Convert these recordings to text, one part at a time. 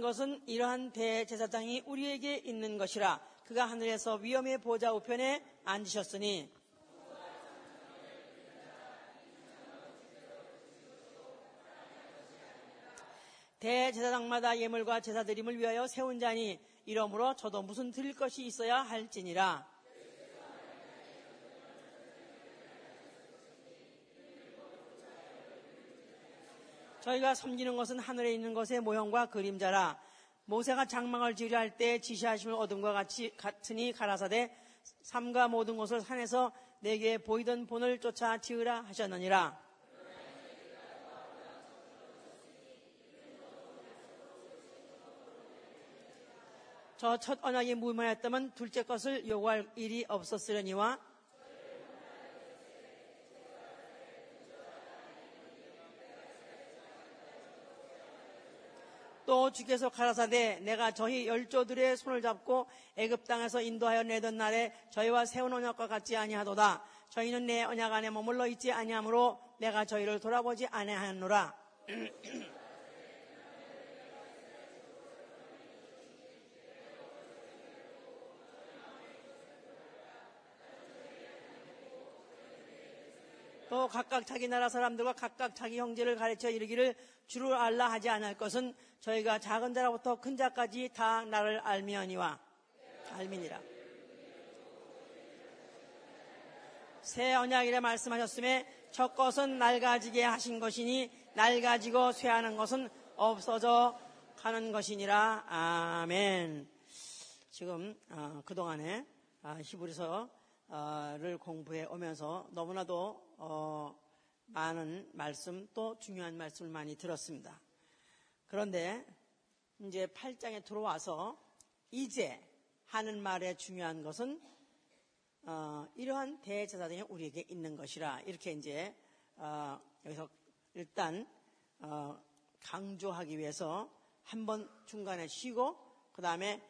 것은 이러한 대제사장이 우리에게 있는 것이라 그가 하늘에서 위엄의 보좌 우편에 앉으셨으니. 대제사장마다 예물과 제사드림을 위하여 세운 자니 이러므로 저도 무슨 드릴 것이 있어야 할지니라 저희가 섬기는 것은 하늘에 있는 것의 모형과 그림자라. 모세가 장막을 지으려 할 때 지시하심을 얻은 것 같이 같으니 가라사대 삼가 모든 것을 산에서 내게 보이던 본을 쫓아 지으라 하셨느니라. 저 첫 언약이 무효하였다면 둘째 것을 요구할 일이 없었으려니와 또 주께서 가라사대 내가 저희 열조들의 손을 잡고 애굽 땅에서 인도하여 내던 날에 저희와 세운 언약과 같지 아니하도다. 저희는 내 언약 안에 머물러 있지 아니하므로 내가 저희를 돌아보지 아니하노라 또 각각 자기 나라 사람들과 각각 자기 형제를 가르쳐 이르기를 주를 알라 하지 않을 것은 저희가 작은 자라부터 큰 자까지 다 나를 알미하니와 알미니라. 새 언약이라 말씀하셨음에 첫 것은 낡아지게 하신 것이니 낡아지고 쇠하는 것은 없어져 가는 것이니라. 아멘. 지금 어, 그동안에 아, 히브리서를 공부해 오면서 너무나도 어, 많은 말씀 또 중요한 말씀을 많이 들었습니다. 그런데 이제 8장에 들어와서 이제 하는 말의 중요한 것은 어, 이러한 대제사장이 우리에게 있는 것이라 이렇게 이제 어, 여기서 일단 어, 강조하기 위해서 한번 중간에 쉬고 그 다음에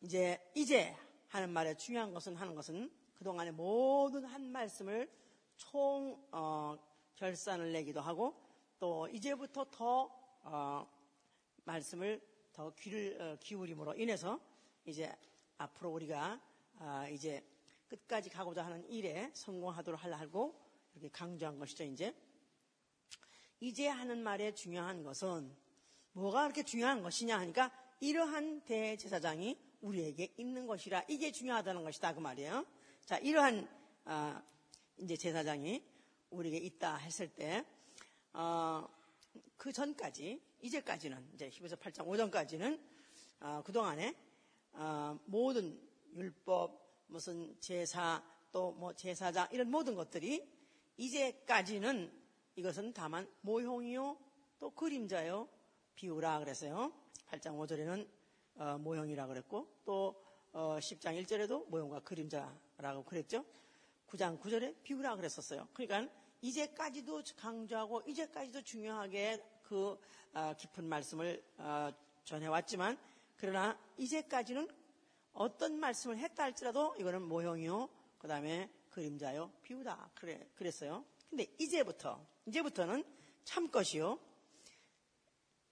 이제 이제 하는 말의 중요한 것은 하는 것은 그동안의 모든 한 말씀을 총 어, 결산을 내기도 하고 또 이제부터 더 어, 말씀을 더 귀를 어, 기울임으로 인해서 이제 앞으로 우리가 아, 이제 끝까지 가고자 하는 일에 성공하도록 하려고 이렇게 강조한 것이죠. 이제 이제 하는 말의 중요한 것은 뭐가 그렇게 중요한 것이냐 하니까 이러한 대제사장이 우리에게 있는 것이라 이게 중요하다는 것이다 그 말이에요. 자 이러한 아, 이제 제사장이 우리에게 있다 했을 때, 어, 그 전까지, 이제까지는, 이제 히브리서 8장 5전까지는, 어, 그동안에, 어, 모든 율법, 무슨 제사, 또 뭐 제사장, 이런 모든 것들이, 이제까지는 이것은 다만 모형이요, 또 그림자요, 비유라 그랬어요. 8장 5절에는 어, 모형이라 그랬고, 또 어, 10장 1절에도 모형과 그림자라고 그랬죠. 9장 9절에 비유라 그랬었어요. 그러니까 이제까지도 강조하고 이제까지도 중요하게 그 아, 깊은 말씀을 아, 전해왔지만 그러나 이제까지는 어떤 말씀을 했다 할지라도 이거는 모형이요. 그 다음에 그림자요. 비유다. 그래, 그랬어요. 근데 이제부터, 이제부터는 참 것이요.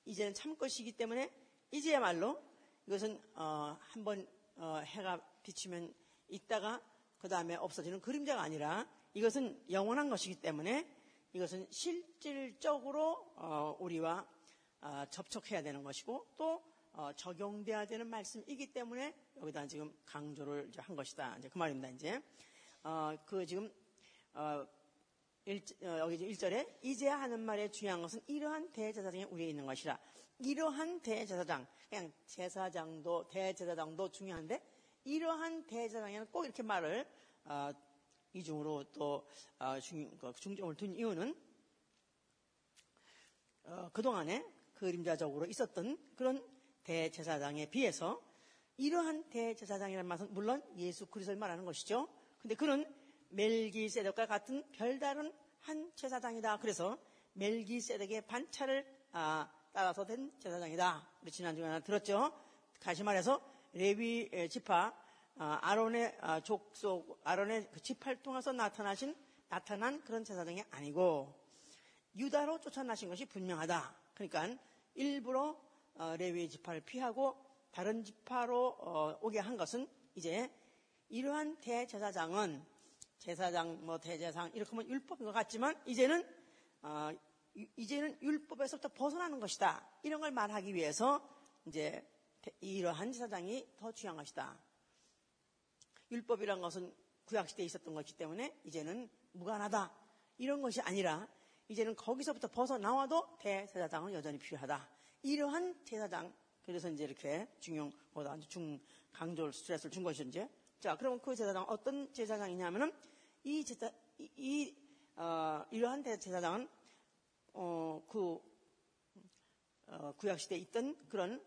이제는 참 것이기 때문에 이제야말로 이것은 어, 한번 어, 해가 비치면 있다가 그 다음에 없어지는 그림자가 아니라 이것은 영원한 것이기 때문에 이것은 실질적으로 어, 우리와 어, 접촉해야 되는 것이고 또 어, 적용돼야 되는 말씀이기 때문에 여기다 지금 강조를 한 것이다. 이제 그 말입니다. 이제 그 지금 일, 여기 1절에 이제야 하는 말의 중요한 것은 이러한 대제사장이 우리에 있는 것이라. 이러한 대제사장, 그냥 제사장도 대제사장도 중요한데 이러한 대제사장에는 꼭 이렇게 말을 어, 이중으로 또 어, 중, 그 중점을 둔 이유는 어, 그동안에 그림자적으로 있었던 그런 대제사장에 비해서 이러한 대제사장이라는 말은 물론 예수 그리스도를 말하는 것이죠. 근데 그는 멜기세덱과 같은 별다른 한 제사장이다. 그래서 멜기세덱의 반차를 아, 따라서 된 제사장이다. 우리 지난주에 하나 들었죠. 다시 말해서 레위 지파 아, 아론의 아, 족속 아론의 그 지파를 통해서 나타나신 나타난 그런 제사장이 아니고 유다로 쫓아나신 것이 분명하다. 그러니까 일부러 어, 레위의 지파를 피하고 다른 지파로 어, 오게 한 것은 이제 이러한 대제사장은 제사장 뭐 대제사장 이렇게 하면 율법인 것 같지만 이제는 어, 유- 이제는 율법에서부터 벗어나는 것이다 이런 걸 말하기 위해서 이제 대- 이러한 제사장이 더 중요한 것이다. 율법이란 것은 구약 시대에 있었던 것이기 때문에 이제는 무관하다 이런 것이 아니라 이제는 거기서부터 벗어나와도 대제사장은 여전히 필요하다. 이러한 제사장 그래서 이제 이렇게 중용 보다 중 강조를 스트레스를 준 것이죠. 이제. 자, 그러면 그 제사장 어떤 제사장이냐면은 이 제사 이, 이 어, 이러한 대제사장은 어, 그 어, 구약 시대에 있던 그런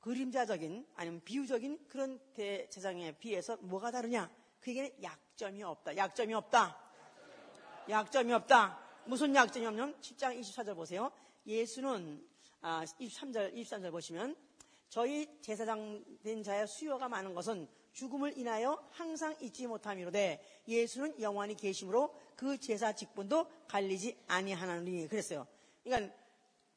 그림자적인 아니면 비유적인 그런 대제사장에 비해서 뭐가 다르냐? 그게 약점이 없다. 약점이 없다. 약점이 없다. 무슨 약점이 없냐면 10장 24절 보세요. 예수는 아, 23절 23절 보시면 저희 제사장 된 자의 수요가 많은 것은 죽음을 인하여 항상 잊지 못함이로되 예수는 영원히 계심으로 그 제사 직분도 갈리지 아니하나니 그랬어요. 그러니까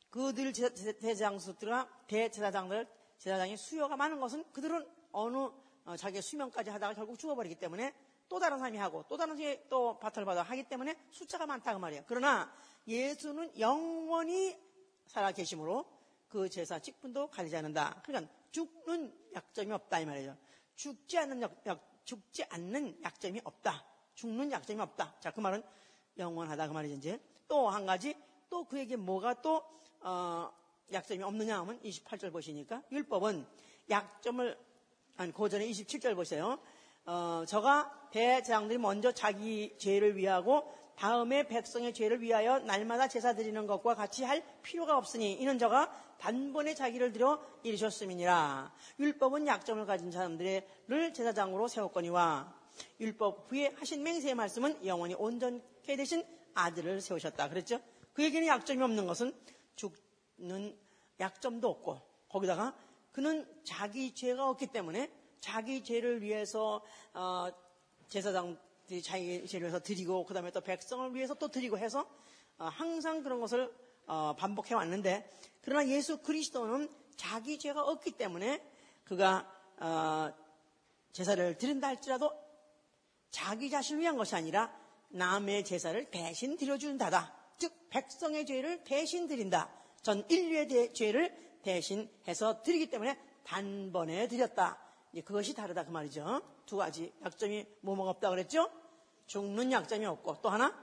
그들 제사- 제사- 대장수들과 대제사장들 제사장이 수요가 많은 것은 그들은 어느 어, 자기의 수명까지 하다가 결국 죽어버리기 때문에 또 다른 사람이 하고 또 다른 사람이 또 바탈을 받아 하기 때문에 숫자가 많다 그 말이에요. 그러나 예수는 영원히 살아 계심으로 그 제사 직분도 가리지 않는다. 그러니까 죽는 약점이 없다 이 말이죠. 죽지 않는 약, 약- 죽지 않는 약점이 없다. 죽는 약점이 없다. 자, 그 말은 영원하다 그 말이죠. 이제 또 한 가지 또 그에게 뭐가 또 어, 약점이 없느냐 하면 28절 보시니까 율법은 약점을 아니 고전에 27절 보세요. 어, 저가 대장들이 먼저 자기 죄를 위하고 다음에 백성의 죄를 위하여 날마다 제사 드리는 것과 같이 할 필요가 없으니 이는 저가 단번에 자기를 들여 이르셨음이니라. 율법은 약점을 가진 사람들을 제사장으로 세웠거니와 율법 후에 하신 맹세의 말씀은 영원히 온전케 되신 아들을 세우셨다. 그랬죠? 그에게는 약점이 없는 것은 죽는 약점도 없고 거기다가 그는 자기 죄가 없기 때문에 자기 죄를 위해서 어, 제사장들이 자기 죄를 위해서 드리고 그다음에 또 백성을 위해서 또 드리고 해서 어, 항상 그런 것을 어, 반복해 왔는데 그러나 예수 그리스도는 자기 죄가 없기 때문에 그가 어, 제사를 드린다 할지라도 자기 자신을 위한 것이 아니라 남의 제사를 대신 드려준다다. 즉 백성의 죄를 대신 드린다. 전 인류의 대- 죄를 대신해서 드리기 때문에 단번에 드렸다. 그것이 다르다 그 말이죠. 두 가지 약점이 뭐뭐가 없다 그랬죠? 죽는 약점이 없고 또 하나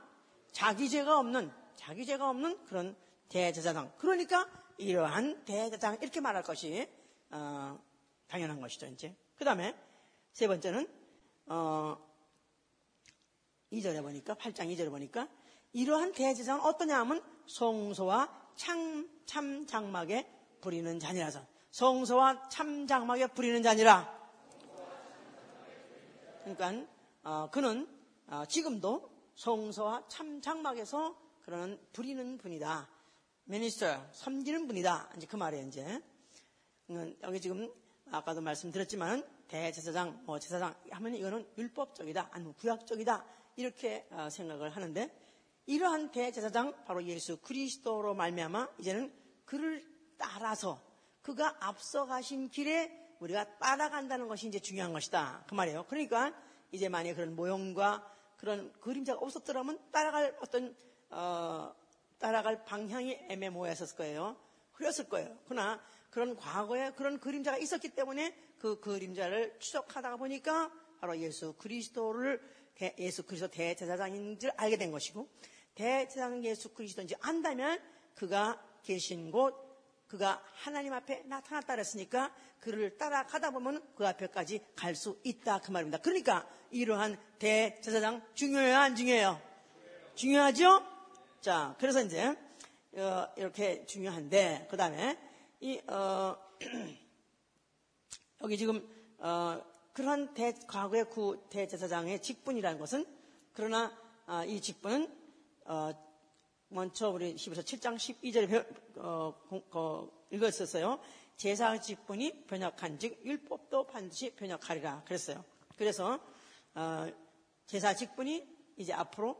자기 죄가 없는 자기 죄가 없는 그런 대제사장. 그러니까 이러한 대제사장 이렇게 말할 것이 어, 당연한 것이죠. 이제 그 다음에 세 번째는 어, 2절에 보니까 8장 2절에 보니까 이러한 대제사장은 어떠냐 하면 성소와 참, 참 장막에 부리는 자니라서. 성소와 참 장막에 부리는 자니라. 그러니까 어, 그는 어, 지금도 성소와 참 장막에서 그런 부리는 분이다. 미니스터 섬기는 분이다. 이제 그 말이에요 이제. 음, 여기 지금 아까도 말씀드렸지만 대제사장, 뭐 제사장 하면 이거는 율법적이다, 아니면 구약적이다 이렇게 어, 생각을 하는데 이러한 대제사장 바로 예수 그리스도로 말미암아 이제는 그를 따라서 그가 앞서가신 길에 우리가 따라간다는 것이 이제 중요한 것이다 그 말이에요. 그러니까 이제 만약 그런 모형과 그런 그림자가 없었더라면 따라갈 어떤 어, 따라갈 방향이 애매모호했을 거예요. 흐렸을 거예요. 그러나 그런 과거에 그런 그림자가 있었기 때문에 그 그림자를 추적하다가 보니까 바로 예수 그리스도를 대- 예수 그리스도 대제사장인 줄 알게 된 것이고 대제사장 예수 그리스도인지 안다면 그가 계신 곳 그가 하나님 앞에 나타났다 그랬으니까 그를 따라가다 보면 그 앞에까지 갈 수 있다 그 말입니다. 그러니까 이러한 대제사장 중요해요 안 중요해요? 중요하죠? 자, 그래서 이제 어, 이렇게 중요한데 그 다음에 이 어, 여기 지금 어, 그런 대, 과거의 구 대제사장의 직분이라는 것은 그러나 아, 이 직분은 어, 먼저 우리 히브리서 7장 12절에 배워, 어, 공- 어, 읽었었어요. 제사 직분이 변혁한즉 율법도 반드시 변혁하리라 그랬어요. 그래서 어, 제사 직분이 이제 앞으로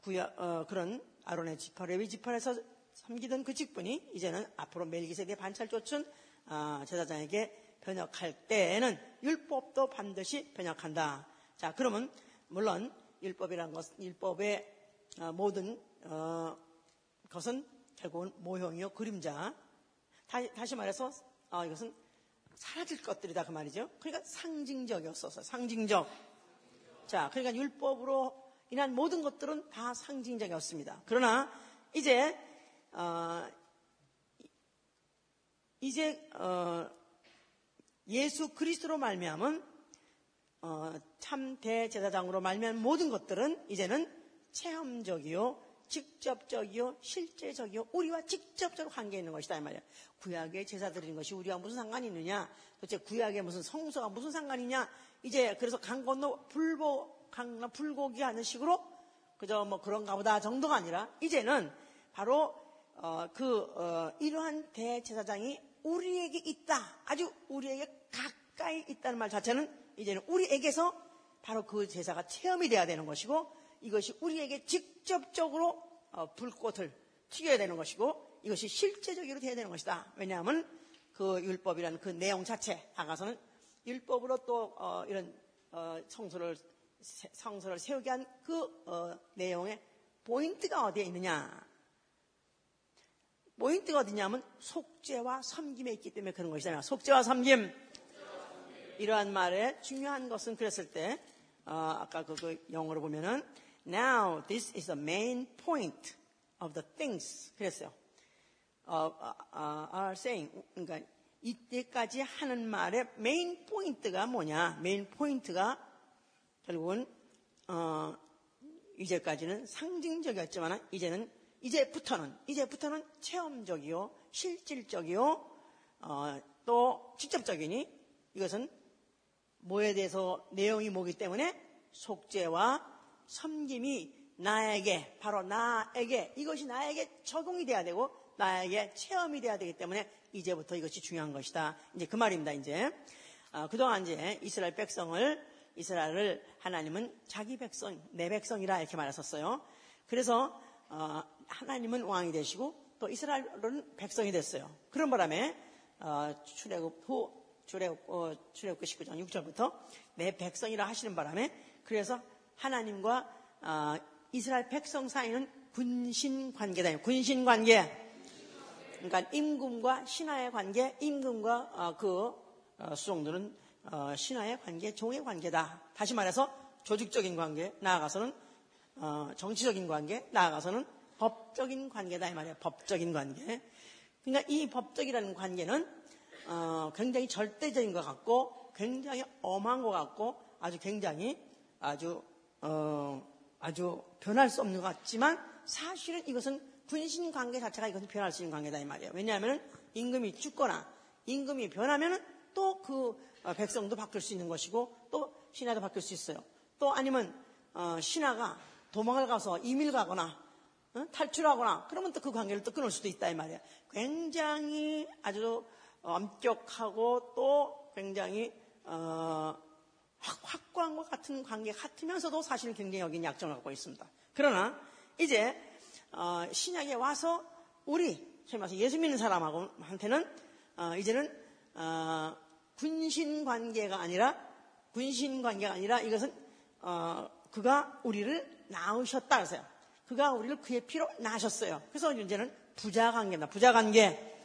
구약, 어, 그런 아론의 지파, 레위 지파에서 섬기던 그 직분이 이제는 앞으로 멜기세덱 반찰 쫓은 아, 제사장에게 변혁할 때에는 율법도 반드시 변혁한다. 자, 그러면 물론 율법이란 것, 율법의 어, 모든 어, 것은 결국은 모형이요 그림자. 다, 시 말해서 어, 이것은 사라질 것들이다 그 말이죠. 그러니까 상징적이었어서 상징적. 자, 그러니까 율법으로 인한 모든 것들은 다 상징적이었습니다. 그러나 이제 어, 이제 어, 예수 그리스도로 말미암은 어, 참 대제사장으로 말미암은 모든 것들은 이제는 체험적이요, 직접적이요, 실제적이요, 우리와 직접적으로 관계 있는 것이다 이 말이야. 구약의 제사 드리는 것이 우리와 무슨 상관이 있느냐? 도대체 구약의 무슨 성소가 무슨 상관이냐? 이제 그래서 강 건너 불보 강나 불고기 하는 식으로 그저 뭐 그런가 보다 정도가 아니라 이제는 바로 어, 그 어, 이러한 대제사장이 우리에게 있다. 아주 우리에게 가까이 있다는 말 자체는 이제는 우리에게서 바로 그 제사가 체험이 돼야 되는 것이고 이것이 우리에게 직접적으로 어, 불꽃을 튀겨야 되는 것이고 이것이 실제적으로 돼야 되는 것이다. 왜냐하면 그 율법이라는 그 내용 자체 나가서는 율법으로 또 어, 이런 어, 성소를 성소를 세우게 한그 내용의 포인트가 어디에 있느냐? 포인트가 어디냐면 속죄와 섬김에 있기 때문에 그런 것이잖아요. 속죄와 섬김. 이러한 말에 중요한 것은 그랬을 때 어, 아까 그, 그 영어로 보면은 Now this is the main point of the things 그랬어요. 어, 어, 어, are saying 그러니까 이때까지 하는 말의 main point가 뭐냐? main point가 결국은 어, 이제까지는 상징적이었지만 이제는 이제부터는 이제부터는 체험적이요, 실질적이요, 어, 또 직접적이니 이것은 뭐에 대해서 내용이 뭐기 때문에 속죄와 섬김이 나에게 바로 나에게 이것이 나에게 적용이 돼야 되고 나에게 체험이 돼야 되기 때문에 이제부터 이것이 중요한 것이다. 이제 그 말입니다. 이제 어, 그동안 이제 이스라엘 백성을 이스라엘을 하나님은 자기 백성 내 백성이라 이렇게 말했었어요. 그래서 어, 하나님은 왕이 되시고 또 이스라엘은 백성이 됐어요. 그런 바람에 어, 출애굽 후 출애굽, 어, 출애굽 19장 6절부터 내 백성이라 하시는 바람에 그래서 하나님과 어, 이스라엘 백성 사이는 군신 관계다. 군신 관계. 그러니까 임금과 신하의 관계, 임금과 어, 그 어, 수종들은 어, 신하의 관계, 종의 관계다. 다시 말해서 조직적인 관계, 나아가서는 어, 정치적인 관계, 나아가서는 법적인 관계다 이 말이에요. 법적인 관계. 그러니까 이 법적이라는 관계는 어, 굉장히 절대적인 것 같고 굉장히 엄한 것 같고 아주 굉장히 아주 어, 아주 변할 수 없는 것 같지만 사실은 이것은 군신 관계 자체가 이것은 변할 수 있는 관계다 이 말이에요. 왜냐하면 임금이 죽거나 임금이 변하면 또그 어, 백성도 바뀔 수 있는 것이고 또 신하도 바뀔 수 있어요. 또 아니면 어, 신하가 도망을 가서 이밀 가거나 어? 탈출하거나 그러면 또 그 관계를 또 끊을 수도 있다 이 말이에요. 굉장히 아주 엄격하고 또 굉장히 어, 확고한 것 같은 관계 같으면서도 사실은 굉장히 여기는 약점을 갖고 있습니다. 그러나 이제 어, 신약에 와서 우리 소위 말해서 예수 믿는 사람하고한테는 어, 이제는 어, 군신 관계가 아니라 군신 관계가 아니라 이것은 어, 그가 우리를 낳으셨다 그래서요. 그가 우리를 그의 피로 낳으셨어요. 그래서 이제는 부자 관계입니다. 부자 관계,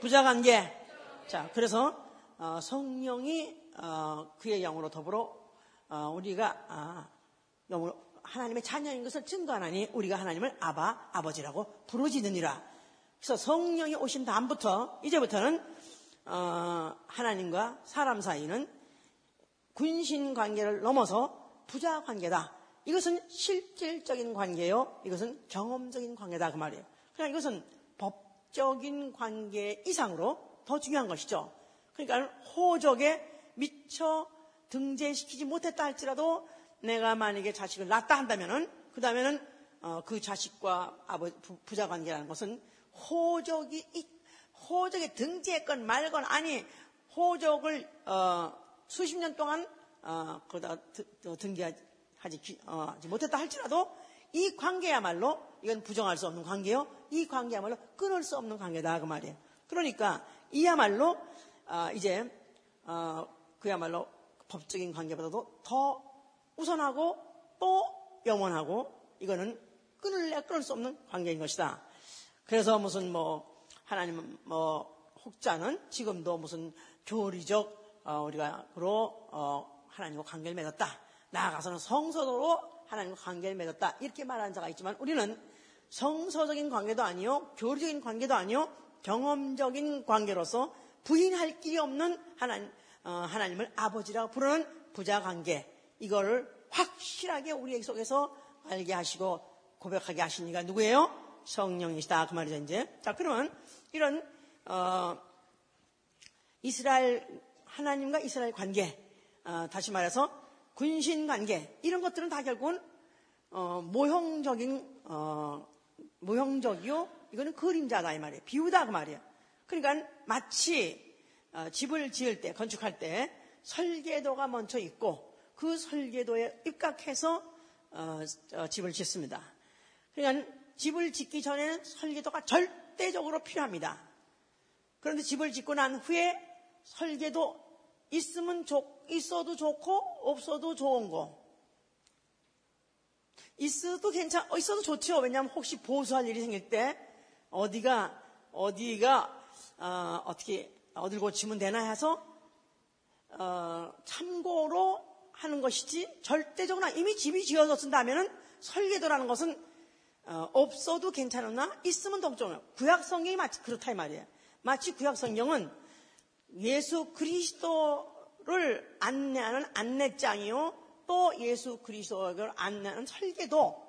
부자 관계. 자, 그래서 어, 성령이 어, 그의 영으로 더불어 어, 우리가 아, 영으로 하나님의 자녀인 것을 증거하나니 우리가 하나님을 아바 아버지라고 부르짖느니라. 그래서 성령이 오신 다음부터 이제부터는 어, 하나님과 사람 사이는 군신 관계를 넘어서 부자 관계다. 이것은 실질적인 관계요. 이것은 경험적인 관계다 그 말이에요. 그냥 이것은 법적인 관계 이상으로 더 중요한 것이죠. 그러니까 호적에 미처 등재시키지 못했다 할지라도 내가 만약에 자식을 낳았다 한다면은 그 다음에는 어, 그 자식과 아버지 부자 관계라는 것은 호적이 호적에 등재했건 말건 아니 호적을 어, 수십 년 동안 어, 거기다 등재하지 어, 못했다 할지라도 이 관계야말로 이건 부정할 수 없는 관계요. 이 관계야말로 끊을 수 없는 관계다 그 말이에요. 그러니까 이야말로 아, 이제 어, 그야말로 법적인 관계보다도 더 우선하고 또 영원하고 이거는 끊을래 끊을 수 없는 관계인 것이다. 그래서 무슨 뭐 하나님 뭐 혹자는 지금도 무슨 교리적 어, 우리가 그로 어, 하나님과 관계를 맺었다. 나아가서는 성서도로 하나님과 관계를 맺었다. 이렇게 말하는 자가 있지만 우리는 성서적인 관계도 아니요, 교리적인 관계도 아니요, 경험적인 관계로서 부인할 길이 없는 하나님, 어, 하나님을 아버지라고 부르는 부자 관계. 이거를 확실하게 우리 속에서 알게 하시고 고백하게 이가 누구예요? 성령이시다. 그 말이죠, 이제. 자, 그러면 이런, 어, 이스라엘, 하나님과 이스라엘 관계, 어, 다시 말해서 군신 관계, 이런 것들은 다 결국은, 어, 모형적인, 어, 모형적이요? 이거는 그림자다, 이 말이에요. 비유다, 그 말이에요. 그러니까 마치, 어, 집을 지을 때, 건축할 때, 설계도가 먼저 있고, 그 설계도에 입각해서, 어, 어, 집을 짓습니다. 그러니까 집을 짓기 전에는 설계도가 절대적으로 필요합니다. 그런데 집을 짓고 난 후에 설계도 있으면 좋, 있어도 좋고 없어도 좋은 거. 있어도 괜찮, 어, 있어도 좋죠. 왜냐하면 혹시 보수할 일이 생길 때 어디가 어디가 어, 떻게 어딜 고치면 되나 해서 어, 참고로 하는 것이지 절대적으로 이미 집이 지어졌다면은 설계도라는 것은 어, 없어도 괜찮으나 있으면 더 좋아요. 구약 성경이 마치 그렇다 이 말이에요. 마치 구약 성경은 예수 그리스도를 안내하는 안내장이요. 또 예수 그리스도를 안내하는 설계도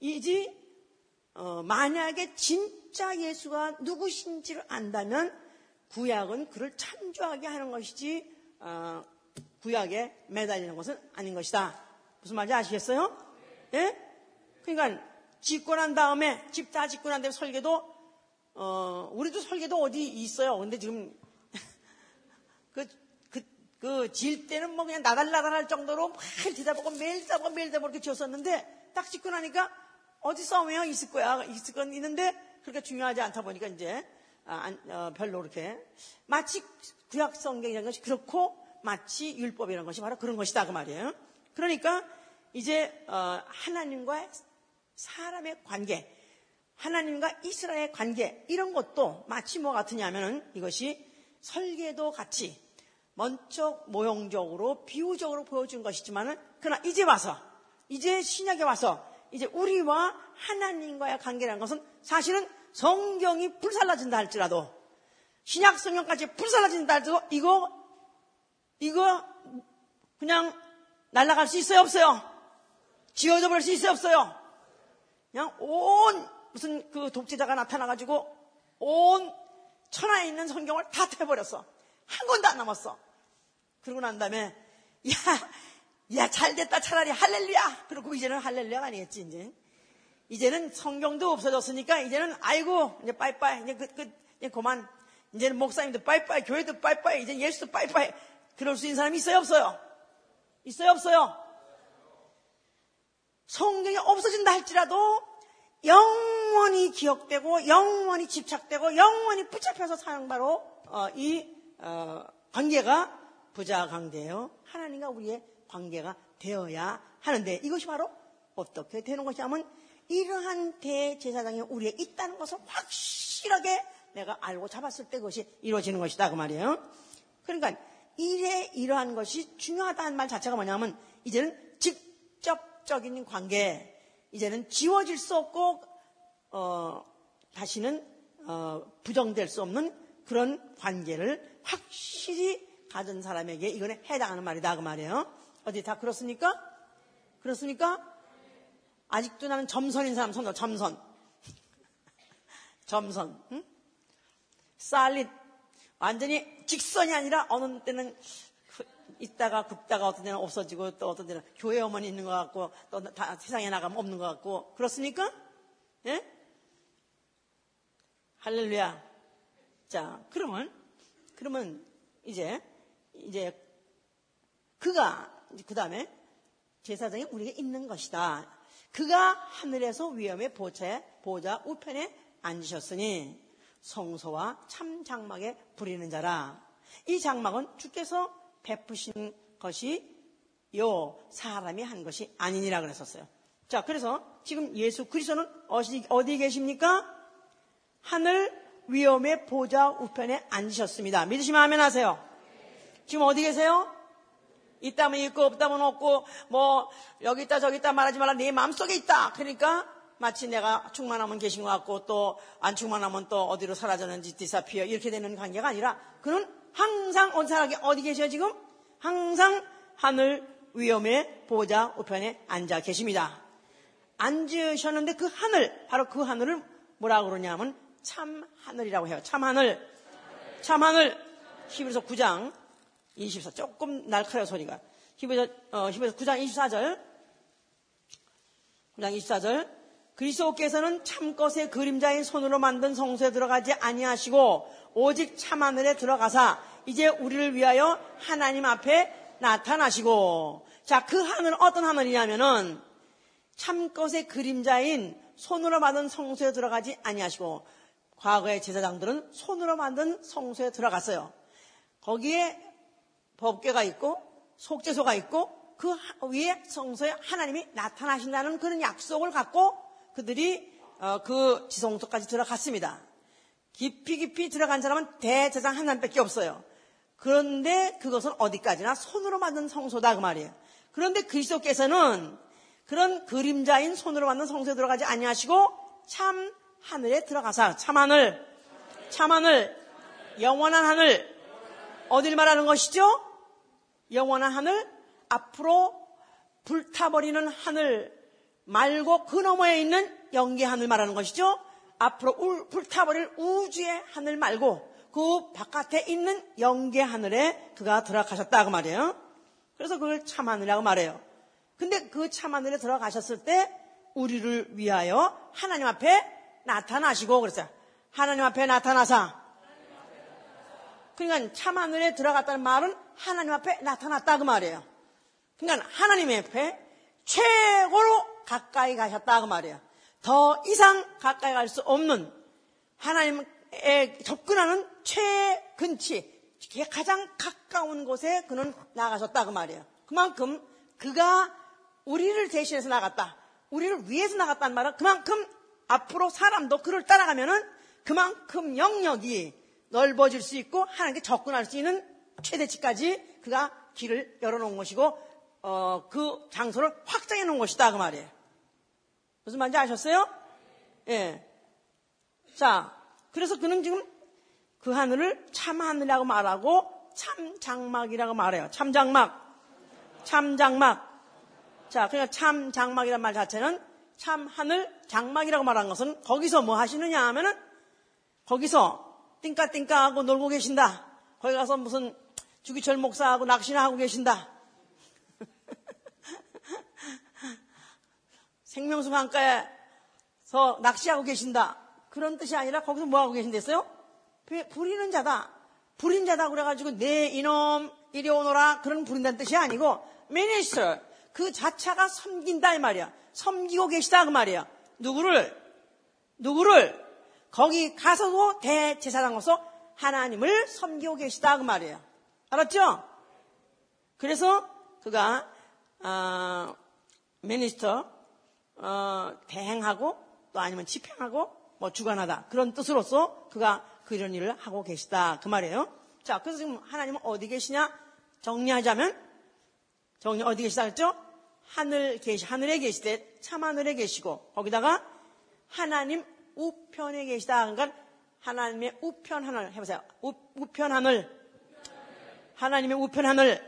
이지 어, 만약에 진짜 예수가 누구신지를 안다면 구약은 그를 참조하게 하는 것이지 어, 구약에 매달리는 것은 아닌 것이다. 무슨 말인지 아시겠어요? 예? 그러니까 짓고 난 다음에 집 다 짓고 난 다음에 설계도 어, 우리도 설계도 어디 있어요. 근데 지금 그, 그, 그, 질 때는 뭐 그냥 나달나달할 정도로 막 뒤다보고 매일 뒤다보고 매일 뒤다보고 이렇게 지었었는데 딱 짓고 나니까 어디 싸우면 있을 거야. 있을 건 있는데 그렇게 중요하지 않다 보니까 이제 별로 그렇게 마치 구약 성경이라는 것이 그렇고 마치 율법이라는 것이 바로 그런 것이다 그 말이에요. 그러니까 이제 어, 하나님과 사람의 관계, 하나님과 이스라엘의 관계 이런 것도 마치 뭐 같으냐면은 이것이 설계도 같이 먼저 모형적으로 비유적으로 보여준 것이지만은 그러나 이제 와서 이제 신약에 와서 이제 우리와 하나님과의 관계라는 것은 사실은 성경이 불살라진다 할지라도 신약 성경까지 불살라진다 할지라도 이거 이거 그냥 날아갈 수 있어요 없어요? 지워져 버릴 수 있어요 없어요? 그냥 온 무슨 그 독재자가 나타나가지고 온 천하에 있는 성경을 다 태워버렸어. 한 권도 안 남았어. 그러고 난 다음에 야, 야, 잘 됐다. 차라리 할렐루야. 그리고 이제는 할렐루야가 아니겠지, 이제. 이제는 성경도 없어졌으니까 이제는 아이고, 이제 빠이빠이. 이제 그, 그, 이제 그만. 이제는 목사님도 빠이빠이. 교회도 빠이빠이. 이제 예수도 빠이빠이. 그럴 수 있는 사람이 있어요, 없어요? 있어요, 없어요? 성경이 없어진다 할지라도 영원히 기억되고 영원히 집착되고 영원히 붙잡혀서 사는 바로 어, 이 어, 관계가 부자 관계예요. 하나님과 우리의 관계가 되어야 하는데 이것이 바로 어떻게 되는 것이냐면 이러한 대제사장이 우리에 있다는 것을 확실하게 내가 알고 잡았을 때 그것이 이루어지는 것이다 그 말이에요. 그러니까 이래 이러한 것이 중요하다는 말 자체가 뭐냐면 이제는 직접적인 관계 이제는 지워질 수 없고 어, 다시는 어, 부정될 수 없는 그런 관계를 확실히 가진 사람에게 이거는 해당하는 말이다 그 말이에요. 어디 다 그렇습니까? 그렇습니까? 아직도 나는 점선인 사람 손 점선. 점선. 응? 살릿. 완전히 직선이 아니라 어느 때는 있다가 굽다가 어떤 데는 없어지고 또 어떤 데는 교회 어머니 있는 것 같고 또 다 세상에 나가면 없는 것 같고 그렇습니까? 예? 할렐루야. 자, 그러면 그러면 이제 이제 그가 그 다음에 제사장이 우리에게 있는 것이다. 그가 하늘에서 위엄의 보좌, 보좌 우편에 앉으셨으니 성소와 참 장막에 부리는 자라. 이 장막은 주께서 베푸신 것이 요 사람이 한 것이 아니니라 그랬었어요. 자, 그래서 지금 예수 그리스도는 어디, 어디 계십니까? 하늘 위엄의 보좌 우편에 앉으셨습니다. 믿으시면 아멘 하세요. 지금 어디 계세요? 있다면 있고 없다면 없고 뭐 여기 있다 저기 있다 말하지 말라 네 마음속에 있다. 그러니까 마치 내가 충만하면 계신 것 같고 또 안 충만하면 또 어디로 사라졌는지 디사피어 이렇게 되는 관계가 아니라 그는 항상 온 사람이 어디 계셔 지금? 항상 하늘 위엄의 보좌 우편에 앉아 계십니다. 앉으셨는데 그 하늘 바로 그 하늘을 뭐라고 그러냐면 참 하늘이라고 해요. 참 하늘. 참 하늘. 히브리서 9장 24 조금 날카로워 소리가. 히브리서 어, 히브리서 9장 24절. 9장 24절. 그리스도께서는 참 것의 그림자인 손으로 만든 성소에 들어가지 아니하시고 오직 참 하늘에 들어가사 이제 우리를 위하여 하나님 앞에 나타나시고 자 그 하늘은 어떤 하늘이냐면은 참 것의 그림자인 손으로 만든 성소에 들어가지 아니하시고 과거의 제사장들은 손으로 만든 성소에 들어갔어요. 거기에 법궤가 있고 속죄소가 있고 그 위에 성소에 하나님이 나타나신다는 그런 약속을 갖고 그들이 어, 그 지성소까지 들어갔습니다. 깊이 깊이 들어간 사람은 대제사장 하나님밖에 없어요. 그런데 그것은 어디까지나 손으로 만든 성소다 그 말이에요. 그런데 그리스도께서는 그런 그림자인 손으로 만든 성소에 들어가지 아니하시고 참 하늘에 들어가서 참 하늘, 참 하늘, 영원한 하늘 어딜 말하는 것이죠? 영원한 하늘 앞으로 불타버리는 하늘 말고 그 너머에 있는 영계 하늘 말하는 것이죠. 앞으로 울, 불타버릴 우주의 하늘 말고 그 바깥에 있는 영계 하늘에 그가 들어가셨다 그 말이에요. 그래서 그걸 참 하늘이라고 말해요. 근데 그 참 하늘에 들어가셨을 때 우리를 위하여 하나님 앞에 나타나시고 그랬어요. 하나님 앞에 나타나사. 그러니까 참 하늘에 들어갔다는 말은 하나님 앞에 나타났다 그 말이에요. 그러니까 하나님 앞에 최고로 가까이 가셨다 그 말이에요. 더 이상 가까이 갈 수 없는 하나님에 접근하는 최근치, 가장 가까운 곳에 그는 나가셨다 그 말이에요. 그만큼 그가 우리를 대신해서 나갔다. 우리를 위해서 나갔다는 말은 그만큼 앞으로 사람도 그를 따라가면은 그만큼 영역이 넓어질 수 있고 하나님께 접근할 수 있는 최대치까지 그가 길을 열어놓은 것이고 어, 그 장소를 확장해 놓은 것이다 그 말이에요. 무슨 말인지 아셨어요? 예. 자, 그래서 그는 지금 그 하늘을 참 하늘이라고 말하고 참 장막이라고 말해요. 참 장막, 참 장막. 자, 그러니까 참 장막이라는 말 자체는 참 하늘 장막이라고 말한 것은 거기서 뭐 하시느냐 하면은 거기서 띵까띵까 하고 놀고 계신다. 거기 가서 무슨 주기철 목사하고 낚시나 하고 계신다. 생명수 강가에서 낚시하고 계신다. 그런 뜻이 아니라 거기서 뭐 하고 계신댔어요? 부리는 자다. 부린 자다 그래가지고 내 이놈 이리 오너라 그런 부린다는 뜻이 아니고 미니스터 그 자체가 섬긴다 이 말이야. 섬기고 계시다 그 말이야. 누구를 누구를 거기 가서도 대제사장으로서 하나님을 섬기고 계시다 그 말이에요. 알았죠? 그래서 그가 어, 미니스터 어, 대행하고 또 아니면 집행하고 뭐 주관하다 그런 뜻으로서 그가 그런 일을 하고 계시다 그 말이에요. 자, 그래서 지금 하나님은 어디 계시냐 정리하자면 정리 어디 계시다 그랬죠? 하늘 계시 하늘에 계시되 참 하늘에 계시고 거기다가 하나님 우편에 계시다 그러니까 하나님의 우편 하늘 해보세요. 우, 우편 하늘 하나님의 우편 하늘.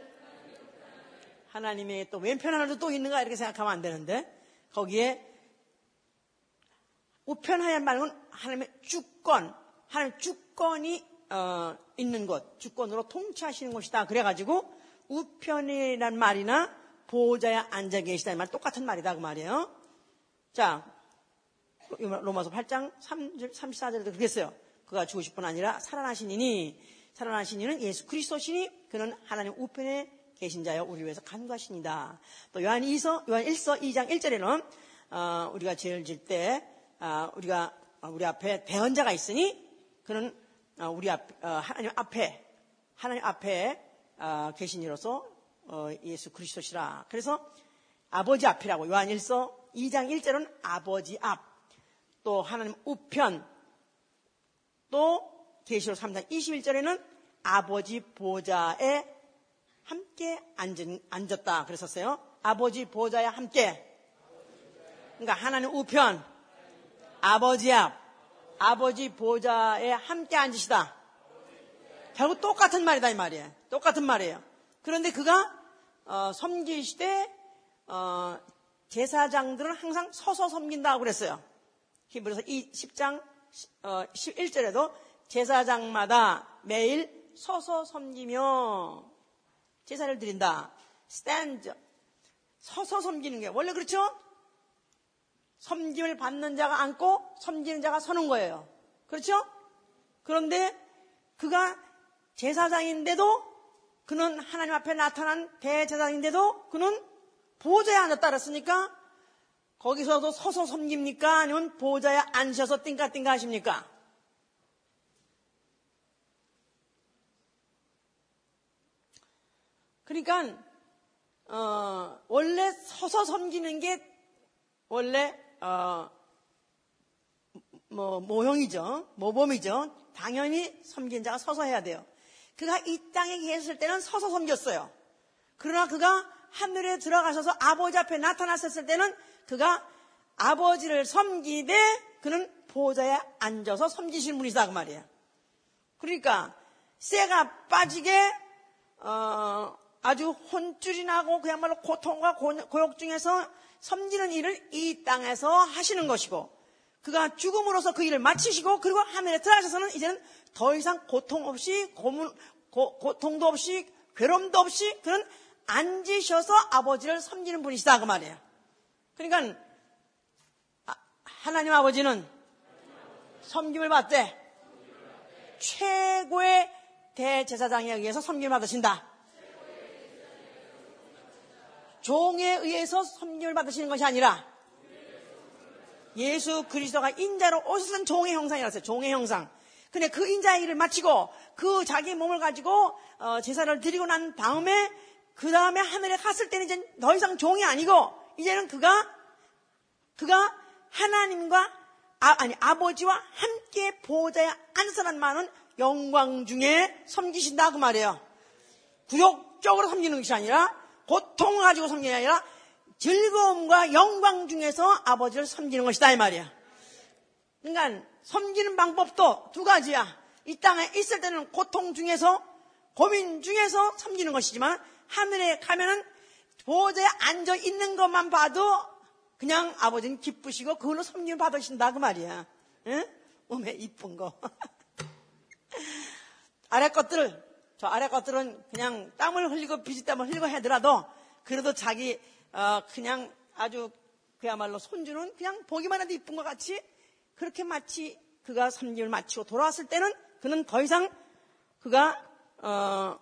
하나님의 또 왼편 하늘도 또 있는가? 이렇게 생각하면 안 되는데. 거기에 우편하얀 말은 하나님의 주권, 하나님의 주권이 어, 있는 곳, 주권으로 통치하시는 곳이다. 그래가지고 우편이란 말이나 보호자에 앉아 계시다는 말 똑같은 말이다. 그 말이에요. 자, 로마서 8장 3, 34절에도 그랬어요. 그가 죽으실 뿐 아니라 살아나시니니 살아나시니는 예수 그리스도시니 그는 하나님 우편에 계신 자여 우리 위해서 간과하십니다. 또 요한 2서 요한 1서 2장 1절에는 어, 우리가 죄를 질 때, 아, 우리가, 어, 우리 앞에 대언자가 있으니, 그는 어, 우리 앞, 어, 하나님 앞에, 하나님 앞에 어, 계신 이로서 어, 예수 그리스도시라. 그래서 아버지 앞이라고 요한일서 2장 1절은 아버지 앞, 또 하나님 우편, 또 계시록 3장 21절에는 아버지 보좌에 함께 앉은, 앉았다 그랬었어요. 아버지 보좌에 함께. 그러니까 하나님 우편, 아버지 앞, 아버지 보좌에 함께 앉으시다. 결국 똑같은 말이다 이 말이에요. 똑같은 말이에요. 그런데 그가 어, 섬기시되 어, 제사장들은 항상 서서 섬긴다고 그랬어요. 히브리서 10장 어, 11절에도 제사장마다 매일 서서 섬기며 제사를 드린다. stand 서서 섬기는 게 원래 그렇죠? 섬김을 받는 자가 앉고 섬기는 자가 서는 거예요. 그렇죠? 그런데 그가 제사장인데도 그는 하나님 앞에 나타난 대제사장인데도 그는 보좌에 앉았다 그랬으니까 거기서도 서서 섬깁니까? 아니면 보좌에 앉으셔서 띵까띵까 하십니까? 그러니까 어, 원래 서서 섬기는 게 원래 어, 뭐 모형이죠, 모범이죠. 당연히 섬긴 자가 서서 해야 돼요. 그가 이 땅에 계셨을 때는 서서 섬겼어요. 그러나 그가 하늘에 들어가셔서 아버지 앞에 나타났었을 때는 그가 아버지를 섬기되 그는 보좌에 앉아서 섬기신 분이다 그 말이에요. 그러니까 쇠가 빠지게 어, 아주 혼쭐이 나고 그야말로 고통과 고역 중에서 섬기는 일을 이 땅에서 하시는 것이고 그가 죽음으로써 그 일을 마치시고 그리고 하늘에 들어가셔서는 이제는 더 이상 고통 없이 고문, 고, 고통도 없이 괴로움도 없이 그는 앉으셔서 아버지를 섬기는 분이시다 그 말이에요. 그러니까 아, 하나님 아버지는 섬김을 받되 최고의 대제사장에 의해서 섬김을 받으신다. 종에 의해서 섬김을 받으시는 것이 아니라 예수 그리스도가 인자로 오셨은 종의 형상이라서 종의 형상. 근데 그 인자의 일을 마치고 그 자기 몸을 가지고 어, 제사를 드리고 난 다음에 그 다음에 하늘에 갔을 때는 이제 더 이상 종이 아니고 이제는 그가 그가 하나님과 아, 니 아버지와 함께 보좌에 앉으라는 말은 영광 중에 섬기신다 그 말이에요. 구욕적으로 섬기는 것이 아니라 고통을 가지고 섬기는 게 아니라 즐거움과 영광 중에서 아버지를 섬기는 것이다 이 말이야. 그러니까 섬기는 방법도 두 가지야. 이 땅에 있을 때는 고통 중에서 고민 중에서 섬기는 것이지만 하늘에 가면은 보좌에 앉아 있는 것만 봐도 그냥 아버지는 기쁘시고 그걸로 섬김 받으신다 그 말이야. 응? 몸에 이쁜 거. 아래 것들을 저 아래 것들은 그냥 땀을 흘리고 비지땀을 흘리고 하더라도 그래도 자기 어, 그냥 아주 그야말로 손주는 그냥 보기만 해도 이쁜 것 같이 그렇게 마치 그가 섬김을 마치고 돌아왔을 때는 그는 더 이상 그가 어,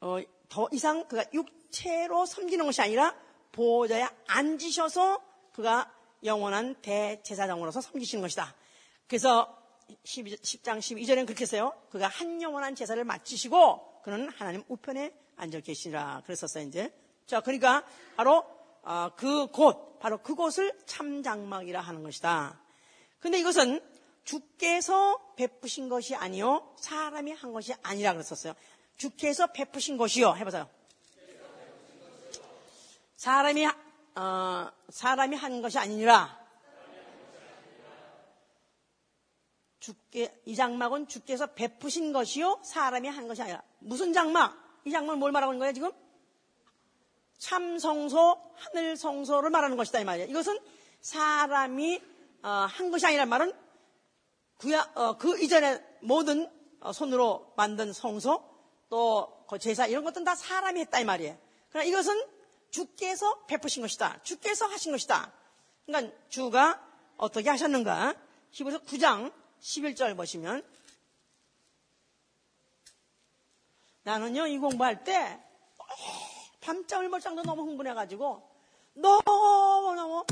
어, 더 이상 그가 육체로 섬기는 것이 아니라 보호자에 앉으셔서 그가 영원한 대제사장으로서 섬기시는 것이다. 그래서 10, 장 12절에는 그렇게 했어요. 그가 한 영원한 제사를 마치시고 그는 하나님 우편에 앉아 계시라 그랬었어요, 이제. 자, 그러니까 바로 어, 그 곳, 바로 그곳을 참장막이라 하는 것이다. 근데 이것은 주께서 베푸신 것이 아니요 사람이 한 것이 아니라 그랬었어요. 주께서 베푸신 것이요 해보세요. 사람이 어, 사람이 한 것이 아니라 주께 이 장막은 주께서 베푸신 것이요 사람이 한 것이 아니라 무슨 장막? 이 장막은 뭘 말하고 있는 거예요 지금? 참성소, 하늘성소를 말하는 것이다 이 말이에요. 이것은 사람이 어, 한 것이 아니란 말은 그야, 어, 그 이전에 모든 어, 손으로 만든 성소 또 그 제사 이런 것들은 다 사람이 했다 이 말이에요. 그러나 이것은 주께서 베푸신 것이다. 주께서 하신 것이다. 그러니까 주가 어떻게 하셨는가? 히브리서 9장 11절 보시면 나는요 이 공부할 때 밤잠을 못 자도 너무 흥분해가지고 너무너무,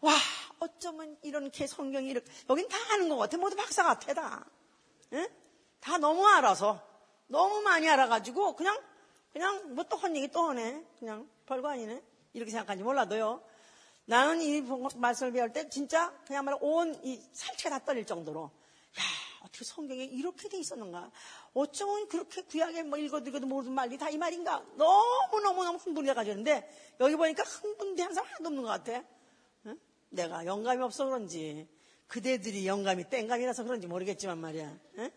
와, 어쩌면 이렇게 성경이 이렇게, 여긴 다 아는 것 같아. 모두 박사 같아, 다. 예? 다 너무 알아서, 너무 많이 알아가지고, 그냥, 그냥, 뭐또한 얘기 또 하네. 그냥, 별거 아니네. 이렇게 생각하는지 몰라도요. 나는 이 말씀을 배울 때 진짜 그냥 말로 온 이 살체가 다 떨릴 정도로 야 어떻게 성경에 이렇게 돼 있었는가? 어쩌면 그렇게 구약에 뭐 읽어도 읽어도 모든 말이 다 이 말인가? 너무 너무 너무 흥분해 가지고는데 여기 보니까 흥분된 사람 하나도 없는 것 같아. 응? 내가 영감이 없어 그런지 그대들이 영감이 땡감이라서 그런지 모르겠지만 말이야. 응?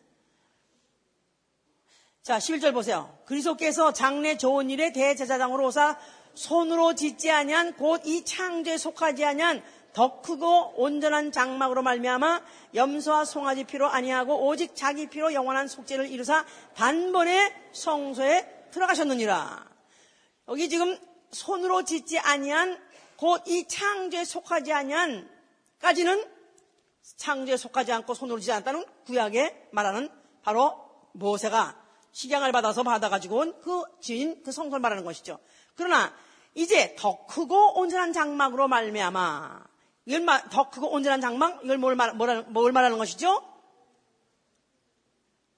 자 11절 보세요. 그리스도께서 장래 좋은 일에 대제사장으로 오사 손으로 짓지 아니한 곧 이 창조에 속하지 아니한 더 크고 온전한 장막으로 말미암아 염소와 송아지 피로 아니하고 오직 자기 피로 영원한 속죄를 이루사 단번에 성소에 들어가셨느니라. 여기 지금 손으로 짓지 아니한 곧 이 창조에 속하지 아니한까지는 창조에 속하지 않고 손으로 짓지 않았다는 구약에 말하는 바로 모세가 식양을 받아서 받아가지고 온 그 지인 그 성소를 말하는 것이죠. 그러나 이제 더 크고 온전한 장막으로 말미암아 이걸 마, 더 크고 온전한 장막 이걸 뭘, 말, 뭘 말하는 것이죠?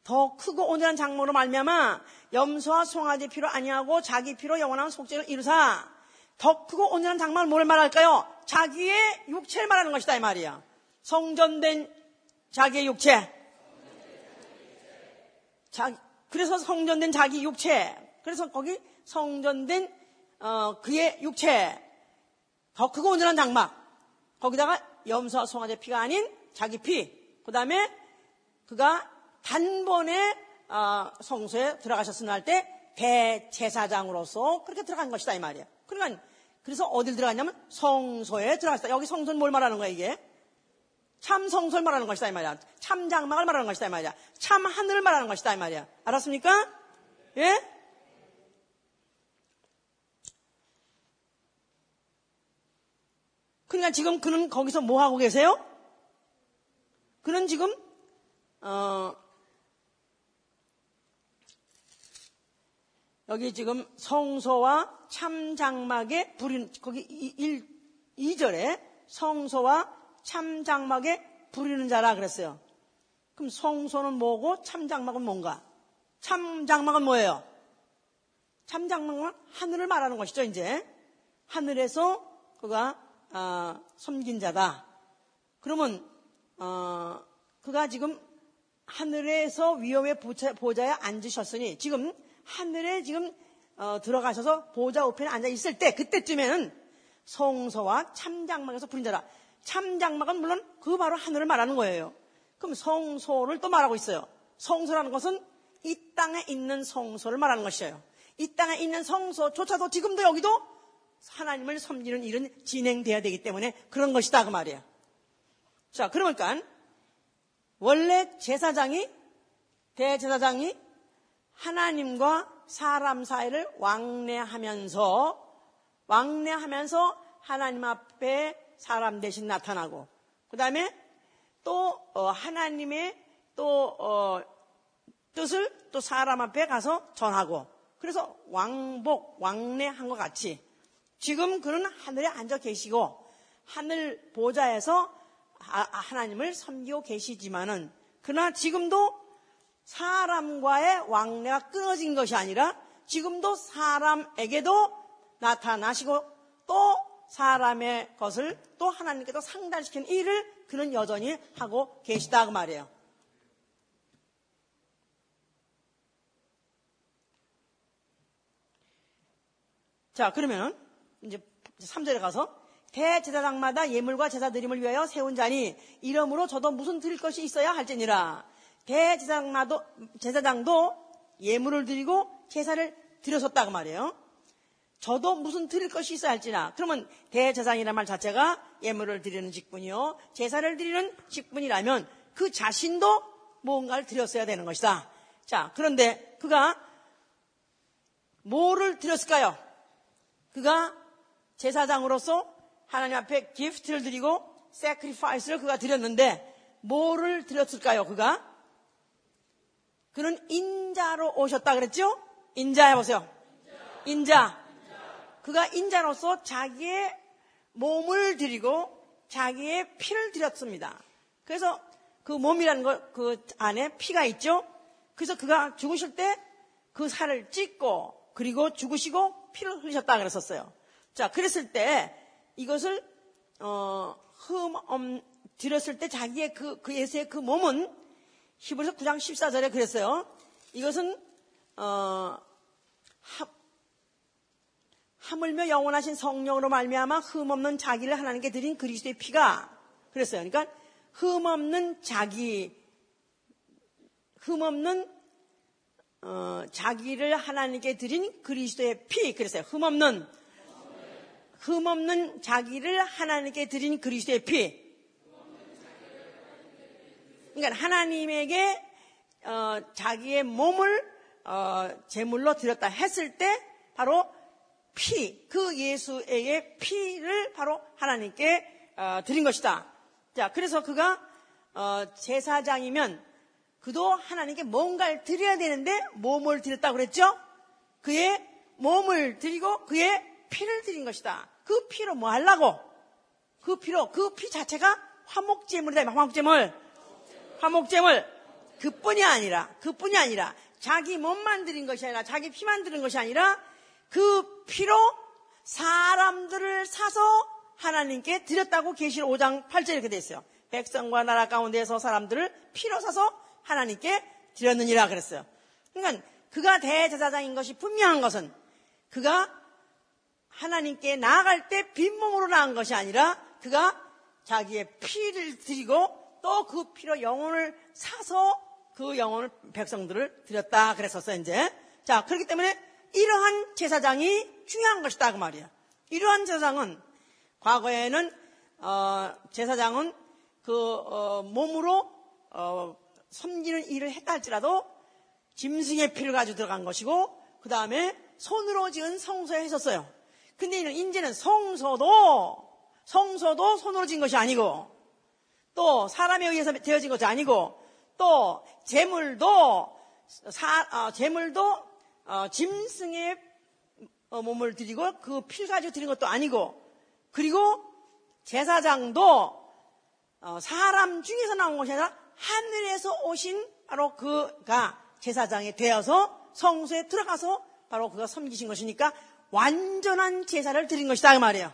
더 크고 온전한 장막으로 말미암아 염소와 송아지 피로 아니하고 자기 피로 영원한 속죄를 이루사 더 크고 온전한 장막을 뭘 말할까요? 자기의 육체를 말하는 것이다 이 말이야. 성전된 자기의 육체. 자, 그래서 성전된 자기 육체. 그래서 거기 성전된 어, 그의 육체, 더 크고 온전한 장막, 거기다가 염소와 송아지 피가 아닌 자기 피, 그 다음에 그가 단번에 어, 성소에 들어가셨으나 할 때 대제사장으로서 그렇게 들어간 것이다 이 말이야. 그러니까 그래서 어딜 들어갔냐면 성소에 들어갔다. 여기 성소는 뭘 말하는 거야 이게? 참 성소를 말하는 것이다 이 말이야. 참 장막을 말하는 것이다 이 말이야. 참 하늘을 말하는 것이다 이 말이야. 알았습니까? 예? 그러니까 지금 그는 거기서 뭐 하고 계세요? 그는 지금 어, 여기 지금 성소와 참장막에 불인 거기 1, 2절에 성소와 참장막에 부리는 자라 그랬어요. 그럼 성소는 뭐고 참장막은 뭔가? 참장막은 뭐예요? 참장막은 하늘을 말하는 것이죠, 이제. 하늘에서 그가 어, 섬긴 자다. 그러면 어, 그가 지금 하늘에서 위험의 보좌에 앉으셨으니 지금 하늘에 지금 어, 들어가셔서 보좌 우편에 앉아 있을 때 그때쯤에는 성소와 참장막에서 부린 자라. 참장막은 물론 그 바로 하늘을 말하는 거예요. 그럼 성소를 또 말하고 있어요. 성소라는 것은 이 땅에 있는 성소를 말하는 것이에요. 이 땅에 있는 성소조차도 지금도 여기도 하나님을 섬기는 일은 진행돼야 되기 때문에 그런 것이다 그 말이야. 자, 그러니까 원래 제사장이 대제사장이 하나님과 사람 사이를 왕래하면서 왕래하면서 하나님 앞에 사람 대신 나타나고 그 다음에 또 어, 하나님의 또 어, 뜻을 또 사람 앞에 가서 전하고 그래서 왕복 왕래한 것 같이 지금 그는 하늘에 앉아 계시고 하늘 보좌에서 하나님을 섬기고 계시지만은 그러나 지금도 사람과의 왕래가 끊어진 것이 아니라 지금도 사람에게도 나타나시고 또 사람의 것을 또 하나님께도 상달시키는 일을 그는 여전히 하고 계시다 그 말이에요. 자, 그러면은 이제 3절에 가서 대제사장마다 예물과 제사 드림을 위하여 세운 자니 이러므로 저도 무슨 드릴 것이 있어야 할지니라. 대제사장마도 제사장도 예물을 드리고 제사를 드렸었다고 말이에요. 저도 무슨 드릴 것이 있어야 할지나. 그러면 대제사장이라는 말 자체가 예물을 드리는 직분이요. 제사를 드리는 직분이라면 그 자신도 뭔가를 드렸어야 되는 것이다. 자, 그런데 그가 뭐를 드렸을까요? 그가 제사장으로서 하나님 앞에 기프트를 드리고 sacrifice를 그가 드렸는데 뭐를 드렸을까요? 그가 그는 인자로 오셨다 그랬죠? 인자 해보세요. 인자. 그가 인자로서 자기의 몸을 드리고 자기의 피를 드렸습니다. 그래서 그 몸이라는 거, 그 안에 피가 있죠? 그래서 그가 죽으실 때 그 살을 찢고 그리고 죽으시고 피를 흘리셨다 그랬었어요. 자, 그랬을 때 이것을, 어, 흠, 음, 드렸을 때 자기의 그, 그 예수의 그 몸은 히브리서 9장 14절에 그랬어요. 이것은, 어, 하, 하물며 영원하신 성령으로 말미암아 흠없는 자기를 하나님께 드린 그리스도의 피가 그랬어요. 그러니까 흠없는 자기, 흠없는 어, 자기를 하나님께 드린 그리스도의 피 그랬어요. 흠없는 흠없는 자기를 하나님께 드린 그리스도의 피. 그러니까 하나님에게 어, 자기의 몸을 어, 제물로 드렸다 했을 때 바로 피, 그 예수의 피를 바로 하나님께 어, 드린 것이다. 자, 그래서 그가 어, 제사장이면 그도 하나님께 뭔가를 드려야 되는데 몸을 드렸다고 그랬죠? 그의 몸을 드리고 그의 피를 드린 것이다. 그 피로 뭐 하려고? 그 피로, 그 피 자체가 화목제물이다. 화목제물. 화목제물. 그뿐이 아니라, 그뿐이 아니라, 자기 몸만 드린 것이 아니라, 자기 피만 드린 것이 아니라, 그 피로 사람들을 사서 하나님께 드렸다고 계시록 5장 8절 이렇게 돼 있어요. 백성과 나라 가운데서 사람들을 피로 사서 하나님께 드렸느니라 그랬어요. 그러니까 그가 대제사장인 것이 분명한 것은 그가 하나님께 나아갈 때 빈몸으로 나간 것이 아니라 그가 자기의 피를 드리고 또 그 피로 영혼을 사서 그 영혼을 백성들을 드렸다 그랬었어요 이제 자 그렇기 때문에 이러한 제사장이 중요한 것이다 그 말이야 이러한 제사장은 과거에는 어, 제사장은 그 어, 몸으로 어, 섬기는 일을 했다 할지라도 짐승의 피를 가지고 들어간 것이고 그 다음에 손으로 지은 성소에 했었어요. 근데 이제는 성소도 성소도 손으로 지은 것이 아니고 또 사람에 의해서 되어진 것이 아니고 또 재물도 사, 어, 재물도 어, 짐승의 어, 몸을 드리고 그 피를 가지고 드린 것도 아니고 그리고 제사장도 어, 사람 중에서 나온 것이 아니라 하늘에서 오신 바로 그가 제사장이 되어서 성소에 들어가서 바로 그가 섬기신 것이니까 완전한 제사를 드린 것이다 그 말이에요.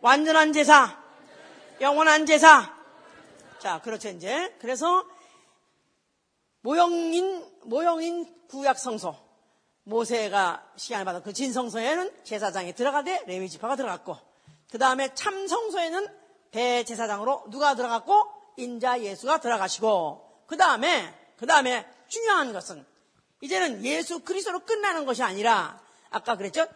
완전한 제사, 영원한 제사. 자, 그렇죠 이제. 그래서 모형인 모형인 구약 성소 모세가 시간을 받은 그 진성소에는 제사장이 들어가되 레위 지파가 들어갔고 그 다음에 참 성소에는 대제사장으로 누가 들어갔고 인자 예수가 들어가시고 그 다음에 그 다음에 중요한 것은 이제는 예수 그리스도로 끝나는 것이 아니라 아까 그랬죠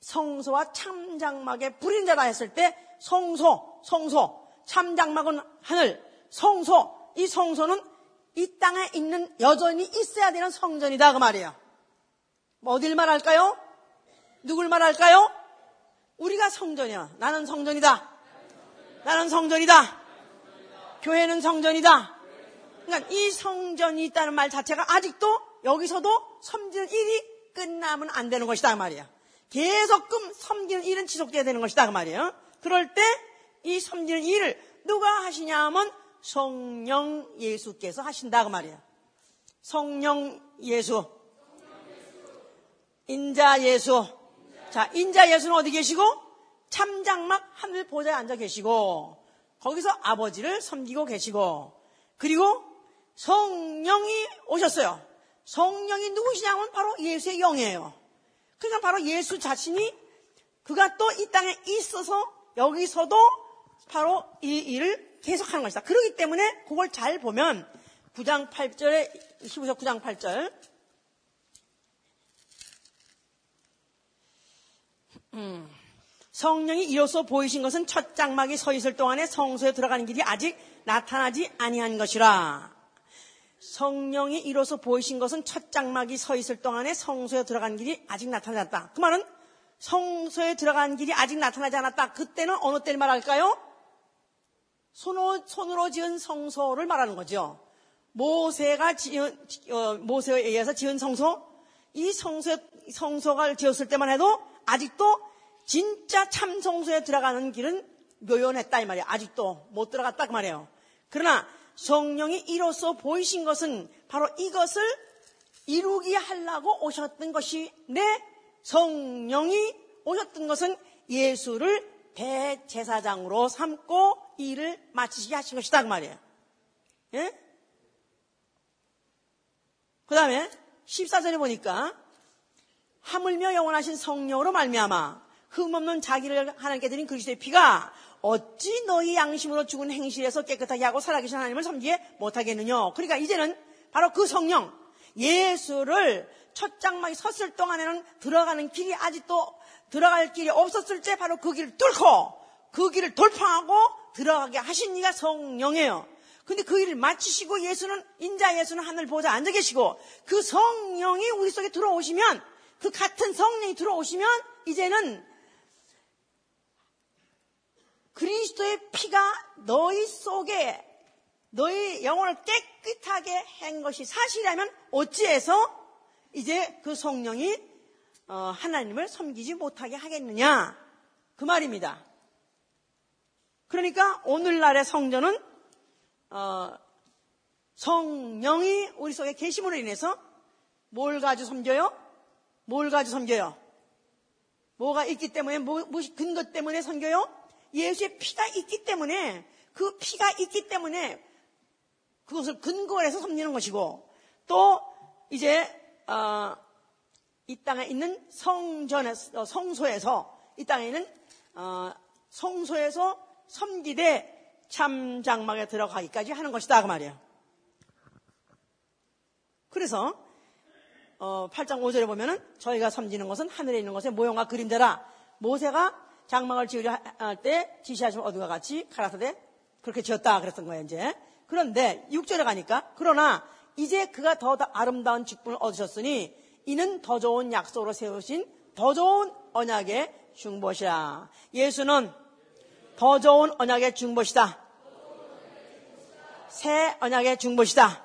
성소와 참장막의 불인 자다 했을 때 성소 성소 참장막은 하늘 성소 이 성소는 이 땅에 있는 여전히 있어야 되는 성전이다 그 말이에요. 뭐 어딜 말할까요? 누굴 말할까요? 우리가 성전이야. 나는 성전이다. 나는 성전이다. 교회는 성전이다. 그러니까 이 성전이 있다는 말 자체가 아직도 여기서도 섬기는 일이 끝나면 안 되는 것이다 그 말이야. 계속금 섬기는 일은 지속돼야 되는 것이다 그 말이에요. 그럴 때 이 섬기는 일을 누가 하시냐 하면 성령 예수께서 하신다 그 말이야. 성령 예수. 인자 예수. 자, 인자 예수는 어디 계시고? 참장막 하늘 보좌에 앉아 계시고 거기서 아버지를 섬기고 계시고 그리고 성령이 오셨어요. 성령이 누구시냐면 바로 예수의 영이에요. 그러니까 바로 예수 자신이 그가 또 이 땅에 있어서 여기서도 바로 이 일을 계속하는 것이다. 그렇기 때문에 그걸 잘 보면 9장 8절에 히브리서 9장 8절 음. 성령이 이로써 보이신 것은 첫 장막이 서 있을 동안에 성소에 들어가는 길이 아직 나타나지 아니한 것이라. 성령이 이로써 보이신 것은 첫 장막이 서 있을 동안에 성소에 들어간 길이 아직 나타나지 않았다. 그 말은 성소에 들어간 길이 아직 나타나지 않았다. 그때는 어느 때를 말할까요? 손으로, 손으로 지은 성소를 말하는 거죠. 모세가 지은, 어, 모세에 의해서 지은 성소, 이 성소, 성소가 지었을 때만 해도 아직도 진짜 참 성소에 들어가는 길은 묘연했다 이 말이에요. 아직도 못 들어갔다 그 말이에요. 그러나 성령이 이로써 보이신 것은 바로 이것을 이루게 하려고 오셨던 것이 내 성령이 오셨던 것은 예수를 대제사장으로 삼고 일을 마치시게 하신 것이다 그 말이에요. 예? 그 다음에 14절에 보니까 하물며 영원하신 성령으로 말미암아 흠없는 자기를 하나님께 드린 그리스도의 피가 어찌 너희 양심으로 죽은 행실에서 깨끗하게 하고 살아계신 하나님을 섬기게 못하겠느냐. 그러니까 이제는 바로 그 성령, 예수를 첫 장막이 섰을 동안에는 들어가는 길이 아직도 들어갈 길이 없었을 때 바로 그 길을 뚫고 그 길을 돌파하고 들어가게 하신 이가 성령이에요. 근데 그 일을 마치시고 예수는 인자 예수는 하늘 보좌 앉아 계시고 그 성령이 우리 속에 들어오시면 그 같은 성령이 들어오시면 이제는 그리스도의 피가 너희 속에 너희 영혼을 깨끗하게 한 것이 사실이라면 어찌해서 이제 그 성령이 어, 하나님을 섬기지 못하게 하겠느냐 그 말입니다. 그러니까 오늘날의 성전은 어, 성령이 우리 속에 계심으로 인해서 뭘 가지고 섬겨요? 뭘 가지고 섬겨요? 뭐가 있기 때문에 뭐, 근거 때문에 섬겨요? 예수의 피가 있기 때문에 그 피가 있기 때문에 그것을 근거로 해서 섬기는 것이고 또 이제 어, 이 땅에 있는 성전에 어, 성소에서 이 땅에 있는 어, 성소에서 섬기되 참 장막에 들어가기까지 하는 것이다 그 말이에요. 그래서 어, 8장 5절에 보면은 저희가 섬기는 것은 하늘에 있는 것의 모형과 그림대라 모세가 장막을 지으려 할 때 지시하시면 어디가 같이 가라사대? 그렇게 지었다 그랬던 거예요 이제. 그런데 6절에 가니까 그러나 이제 그가 더 아름다운 직분을 얻으셨으니 이는 더 좋은 약속으로 세우신 더 좋은 언약의 중보시라. 예수는 더 좋은 언약의 중보시다. 새 언약의 중보시다.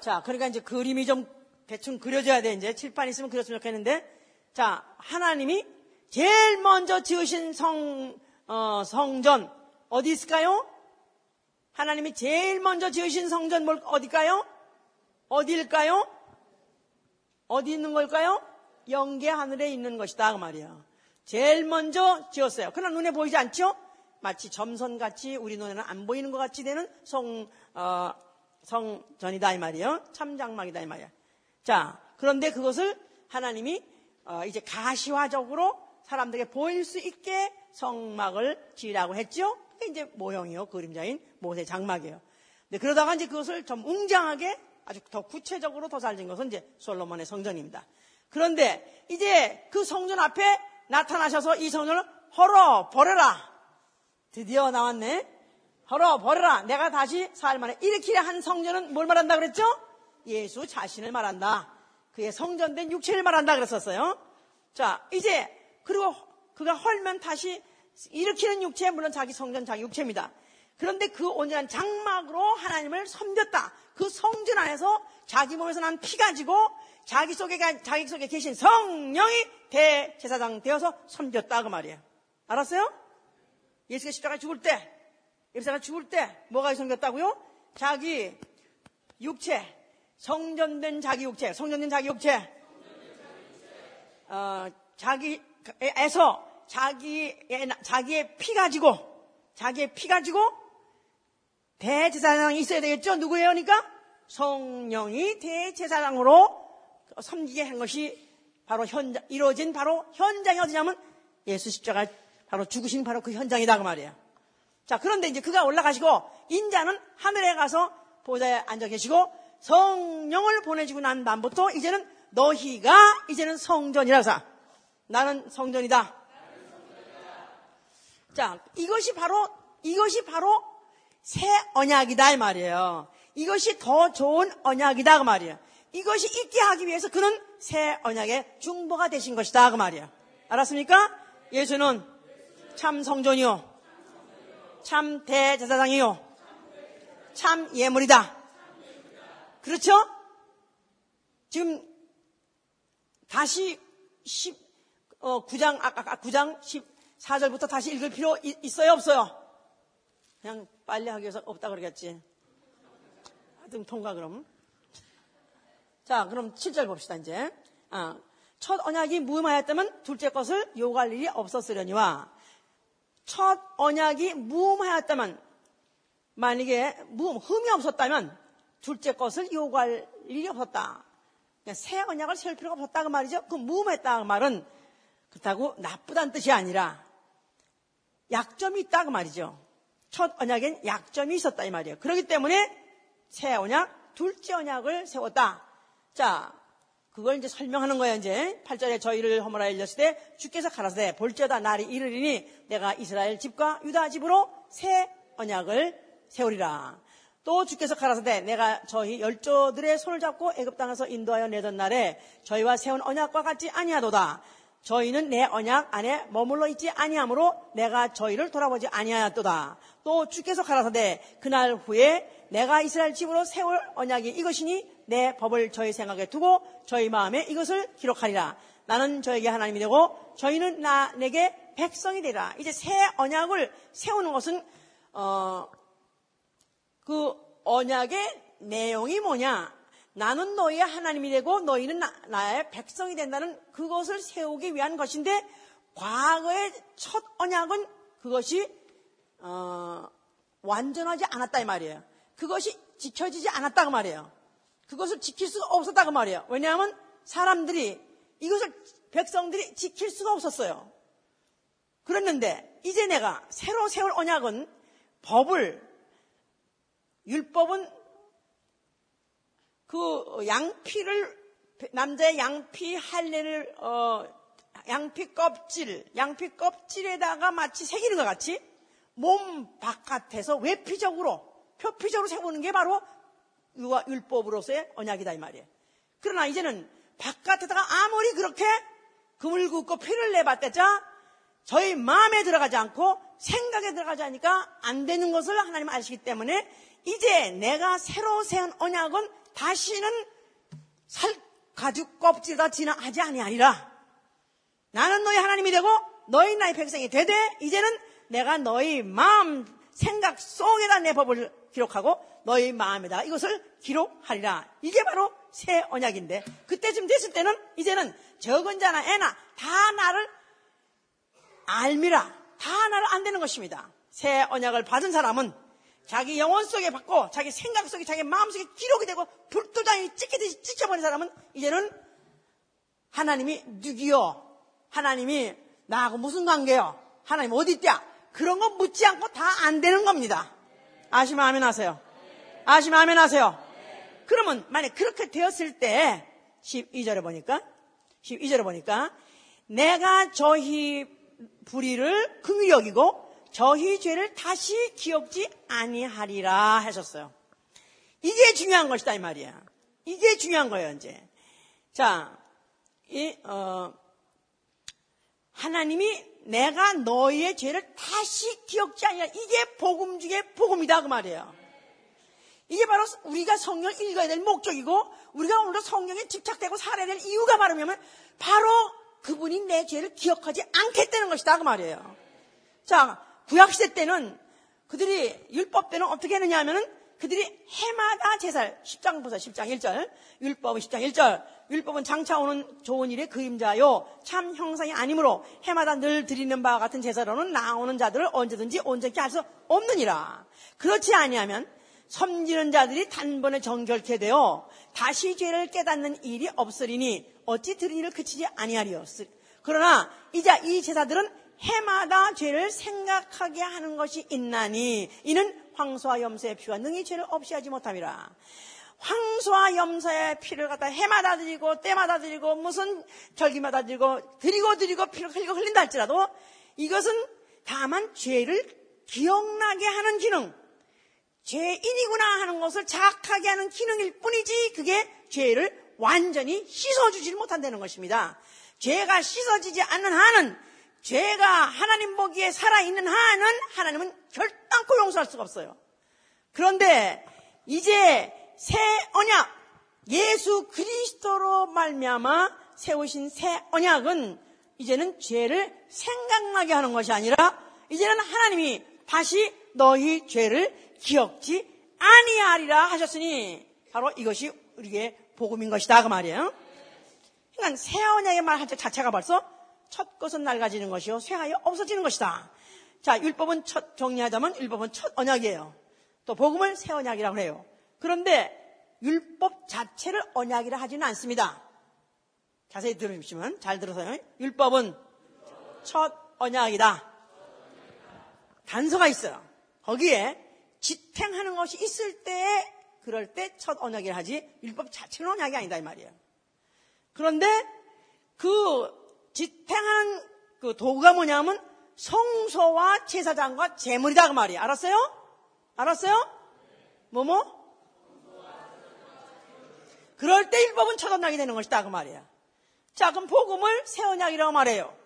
자 그러니까 이제 그림이 좀 대충 그려져야 돼 이제. 칠판 있으면 그렸으면 좋겠는데. 자 하나님이 제일 먼저 지으신 성, 어, 성전, 어디 있을까요? 하나님이 제일 먼저 지으신 성전 뭘, 어딜까요? 어디일까요? 어디 있는 걸까요? 영계 하늘에 있는 것이다. 그 말이에요. 제일 먼저 지었어요. 그러나 눈에 보이지 않죠? 마치 점선같이 우리 눈에는 안 보이는 것 같이 되는 성, 어, 성전이다. 이 말이에요. 참장막이다. 이 말이에요. 자, 그런데 그것을 하나님이 어, 이제 가시화적으로 사람들에게 보일 수 있게 성막을 지으라고 했죠. 그게 이제 모형이요. 그림자인 모세 장막이에요. 근데 그러다가 이제 그것을 좀 웅장하게 아주 더 구체적으로 더잘진 것은 이제 솔로몬의 성전입니다. 그런데 이제 그 성전 앞에 나타나셔서 이 성전을 헐어 버려라. 드디어 나왔네. 헐어 버려라. 내가 다시 살만에 일으키려 한 성전은 뭘 말한다 그랬죠? 예수 자신을 말한다. 그의 성전된 육체를 말한다 그랬었어요. 자, 이제 그리고 그가 헐면 다시 일으키는 육체, 물론 자기 성전, 자기 육체입니다. 그런데 그 온전한 장막으로 하나님을 섬겼다. 그 성전 안에서 자기 몸에서 난 피 가지고 자기 속에, 자기 속에 계신 성령이 대제사장 되어서 섬겼다. 그 말이에요. 알았어요? 예수가 십자가 죽을 때, 예수가 죽을 때 뭐가 섬겼다고요? 자기 육체, 성전된 자기 육체, 성전된 자기 육체, 어, 자기 에서 자기의, 자기의 피 가지고, 자기의 피 가지고 대제사장이 있어야 되겠죠? 누구예요? 그러니까 성령이 대제사장으로 섬기게 한 것이 바로 현장, 이루어진 바로 현장이 어디냐면 예수 십자가 바로 죽으신 바로 그 현장이다 그 말이에요. 자, 그런데 이제 그가 올라가시고 인자는 하늘에 가서 보좌에 앉아 계시고 성령을 보내주고 난 다음부터 이제는 너희가 이제는 성전이라서 나는 성전이다. 자, 이것이 바로, 이것이 바로 새 언약이다, 이 말이에요. 이것이 더 좋은 언약이다, 그 말이에요. 이것이 있게 하기 위해서 그는 새 언약의 중보가 되신 것이다, 그 말이에요. 알았습니까? 예수는 참 성전이요. 참 대제사장이요. 참 예물이다. 그렇죠? 지금 다시 어, 9장, 아까, 아까 9장 14절부터 다시 읽을 필요 있, 있어요, 없어요? 그냥 빨리 하기 위해서 없다 그러겠지. 하여튼 통과 그럼. 자, 그럼 7절 봅시다, 이제. 아, 첫 언약이 무음하였다면 둘째 것을 요구할 일이 없었으려니와 첫 언약이 무음하였다면 만약에 무음, 흠이 없었다면 둘째 것을 요구할 일이 없었다. 그러니까 새 언약을 세울 필요가 없었다 그 말이죠. 그 무음했다 그 말은 그렇다고 나쁘다는 뜻이 아니라 약점이 있다 그 말이죠. 첫 언약엔 약점이 있었다 이 말이에요. 그렇기 때문에 새 언약, 둘째 언약을 세웠다. 자, 그걸 이제 설명하는 거예요, 이제. 8절에 저희를 허물하여 일렸을 때 주께서 가라사대 볼지어다 날이 이르리니 내가 이스라엘 집과 유다 집으로 새 언약을 세우리라. 또 주께서 가라사대 내가 저희 열조들의 손을 잡고 애굽 땅에서 인도하여 내던 날에 저희와 세운 언약과 같지 아니하도다. 저희는 내 언약 안에 머물러 있지 아니하므로 내가 저희를 돌아보지 아니하였도다. 또 주께서 가라사대 그날 후에 내가 이스라엘 집으로 세울 언약이 이것이니 내 법을 저희 생각에 두고 저희 마음에 이것을 기록하리라. 나는 저에게 하나님이 되고 저희는 나 내게 백성이 되라. 이제 새 언약을 세우는 것은 어, 그 언약의 내용이 뭐냐? 나는 너희의 하나님이 되고 너희는 나, 의 백성이 된다는 그것을 세우기 위한 것인데 과거의 첫 언약은 그것이 어, 완전하지 않았다 이 말이에요. 그것이 지켜지지 않았다고 말이에요. 그것을 지킬 수가 없었다고 말이에요. 왜냐하면 사람들이 이것을 백성들이 지킬 수가 없었어요. 그랬는데 이제 내가 새로 세울 언약은 법을 율법은 그 양피를 남자의 양피 할례를 어, 양피 껍질 양피 껍질에다가 마치 새기는 것 같이 몸 바깥에서 외피적으로 표피적으로 세우는 게 바로 유아 율법으로서의 언약이다 이 말이에요. 그러나 이제는 바깥에다가 아무리 그렇게 금을 긋고 피를 내봤대자 저희 마음에 들어가지 않고 생각에 들어가지 않으니까 안 되는 것을 하나님 아시기 때문에 이제 내가 새로 세운 언약은 다시는 살 가죽 껍질에다 진화하지 아니하리라. 나는 너희 하나님이 되고 너희 나의 백성이 되되 이제는 내가 너희 마음 생각 속에다 내 법을 기록하고 너희 마음에다 이것을 기록하리라. 이게 바로 새 언약인데 그때쯤 됐을 때는 이제는 적은 자나 애나 다 나를 알미라. 다 나를 안 되는 것입니다. 새 언약을 받은 사람은 자기 영혼 속에 받고 자기 생각 속에 자기 마음 속에 기록이 되고 불도장이 찍히듯이 찍혀버린 사람은 이제는 하나님이 누구요? 하나님이 나하고 무슨 관계요? 하나님 어디 있냐? 그런 거 묻지 않고 다 안 되는 겁니다. 아시면 아멘 하세요. 아시면 아멘 하세요. 그러면 만약 그렇게 되었을 때 12절에 보니까 12절에 보니까 내가 저희 불의를 긍휼히 여기고 저희 죄를 다시 기억지 아니하리라 하셨어요. 이게 중요한 것이다 이 말이야. 이게 중요한 거예요 이제. 자, 이 어, 하나님이 내가 너희의 죄를 다시 기억지 아니라 이게 복음 중에 복음이다 그 말이에요. 이게 바로 우리가 성경 을 읽어야 될 목적이고 우리가 오늘도 성경에 집착되고 살아야 될 이유가 바로 뭐냐면 바로 그분이 내 죄를 기억하지 않겠다는 것이다 그 말이에요. 자, 구약시대 때는 그들이 율법 때는 어떻게 했느냐 하면은 그들이 해마다 제사를 10장 보세요. 10장 1절. 율법은 10장 1절. 율법은 장차 오는 좋은 일의 그림자요. 참 형상이 아니므로 해마다 늘 드리는 바와 같은 제사로는 나오는 자들을 언제든지 온전케 할 수 없느니라. 그렇지 아니하면 섬기는 자들이 단번에 정결케 되어 다시 죄를 깨닫는 일이 없으리니 어찌 들은 일을 그치지 아니하리요. 그러나 이제 이 제사들은 해마다 죄를 생각하게 하는 것이 있나니 이는 황소와 염소의 피가 능히 죄를 없이 하지 못함이라. 황소와 염소의 피를 갖다 해마다 드리고 때마다 드리고 무슨 절기마다 드리고 드리고 드리고 피를 흘리고 흘린다 할지라도 이것은 다만 죄를 기억나게 하는 기능, 죄인이구나 하는 것을 자각하게 하는 기능일 뿐이지 그게 죄를 완전히 씻어주질 못한다는 것입니다. 죄가 씻어지지 않는 한은 죄가 하나님 보기에 살아있는 한은 하나님은 결단코 용서할 수가 없어요. 그런데 이제 새 언약 예수 그리스도로 말미암아 세우신 새 언약은 이제는 죄를 생각나게 하는 것이 아니라 이제는 하나님이 다시 너희 죄를 기억지 아니하리라 하셨으니 바로 이것이 우리에게 복음인 것이다 그 말이에요. 그러니까 새 언약의 말 자체가 벌써 첫 것은 낡아지는 것이요 쇠하여 없어지는 것이다. 자 율법은 첫 정리하자면 율법은 첫 언약이에요. 또 복음을 새 언약이라고 해요. 그런데 율법 자체를 언약이라 하지는 않습니다. 자세히 들으시면 잘 들으세요. 율법은 첫 언약이다. 단서가 있어요. 거기에 지탱하는 것이 있을 때 그럴 때 첫 언약이라 하지 율법 자체는 언약이 아니다 이 말이에요. 그런데 그 지탱하는 그 도구가 뭐냐면 성소와 제사장과 제물이다 그 말이에요. 알았어요? 알았어요? 뭐뭐? 그럴 때 율법은 첫 언약이 되는 것이다 그 말이에요. 자 그럼 복음을 새 언약이라고 말해요.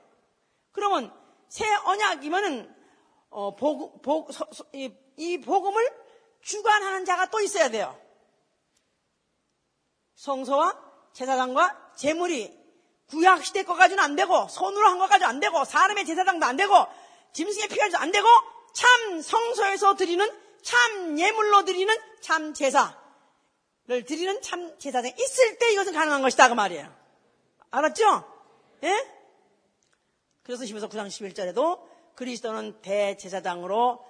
그러면 새 언약이면은 어, 복, 복, 서, 서, 이, 이 복음을 주관하는 자가 또 있어야 돼요. 성소와 제사장과 제물이 구약 시대 거 가지고는 안 되고 손으로 한거 가지고 안 되고 사람의 제사장도 안 되고 짐승의 피가 안 되고 참 성소에서 드리는 참 예물로 드리는 참 제사를 드리는 참 제사장이 있을 때 이것은 가능한 것이다 그 말이에요. 알았죠? 예? 그래서 10에서 9장 11절에도 그리스도는 대제사장으로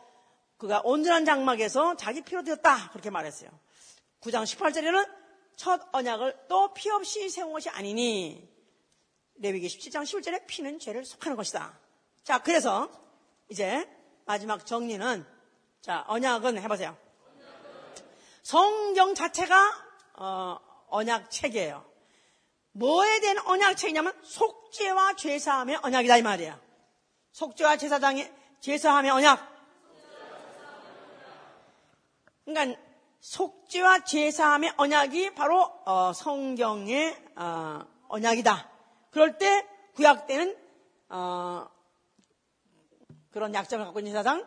그가 온전한 장막에서 자기 피로 되었다. 그렇게 말했어요. 9장 18절에는 첫 언약을 또 피 없이 세운 것이 아니니 레위기 17장 11절에 피는 죄를 속하는 것이다. 자, 그래서 이제 마지막 정리는 자, 언약은 해보세요. 성경 자체가 어, 언약 책이에요. 뭐에 대한 언약 책이냐면 속죄와 죄사함의 언약이다 이 말이야. 속죄와 제사장의 제사함의 언약. 그러니까 속죄와 제사함의 언약이 바로 어, 성경의 어, 언약이다. 그럴 때 구약 때는 어, 그런 약점을 갖고 있는 제사장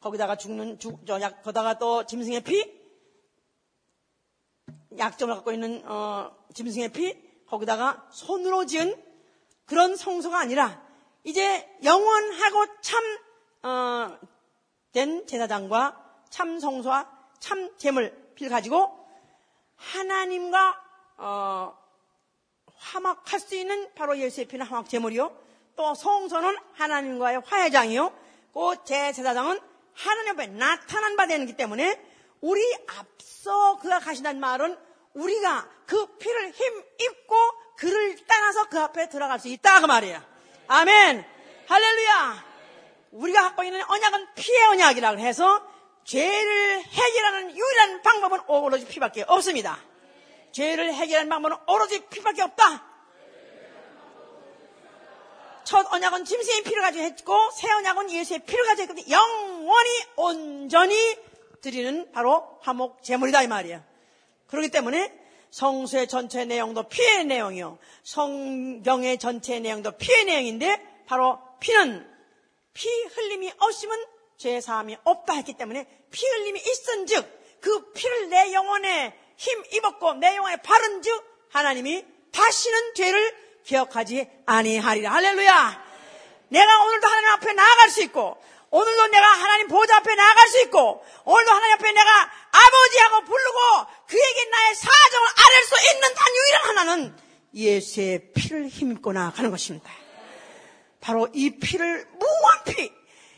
거기다가 죽는 죽, 저 약, 거다가 또 짐승의 피 약점을 갖고 있는 어, 짐승의 피 거기다가 손으로 지은 그런 성소가 아니라 이제 영원하고 참, 어, 된 제사장과 참 성소와 참 재물 피를 가지고 하나님과, 어, 화막할 수 있는 바로 예수의 피는 화막 제물이요. 또 성소는 하나님과의 화해장이요. 그 제사장은 하나님 앞에 나타난 바 되기 때문에 우리 앞서 그가 가신다는 말은 우리가 그 피를 힘 입고 그를 따라서 그 앞에 들어갈 수 있다 그 말이에요. 아멘. 할렐루야. 우리가 갖고 있는 언약은 피의 언약이라고 해서 죄를 해결하는 유일한 방법은 오로지 피밖에 없습니다. 죄를 해결하는 방법은 오로지 피밖에 없다. 첫 언약은 짐승의 피를 가지고 했고 새 언약은 예수의 피를 가지고 했거든요. 영원히 온전히 드리는 바로 화목 제물이다 이 말이야. 그렇기 때문에 성수의 전체 내용도 피의 내용이요. 성경의 전체 내용도 피의 내용인데 바로 피는 피 흘림이 없으면 죄 사함이 없다 했기 때문에 피 흘림이 있은 즉 그 피를 내 영혼에 힘 입었고 내 영혼에 바른 즉 하나님이 다시는 죄를 기억하지 아니하리라 할렐루야. 내가 오늘도 하나님 앞에 나아갈 수 있고 오늘도 내가 하나님 보좌 앞에 나아갈 수 있고 오늘도 하나님 앞에 내가 아버지하고 부르고 그에게 나의 사정을 아랠 수 있는 단 유일한 하나는 예수의 피를 힘입고 나가는 것입니다. 바로 이 피를 무한 피,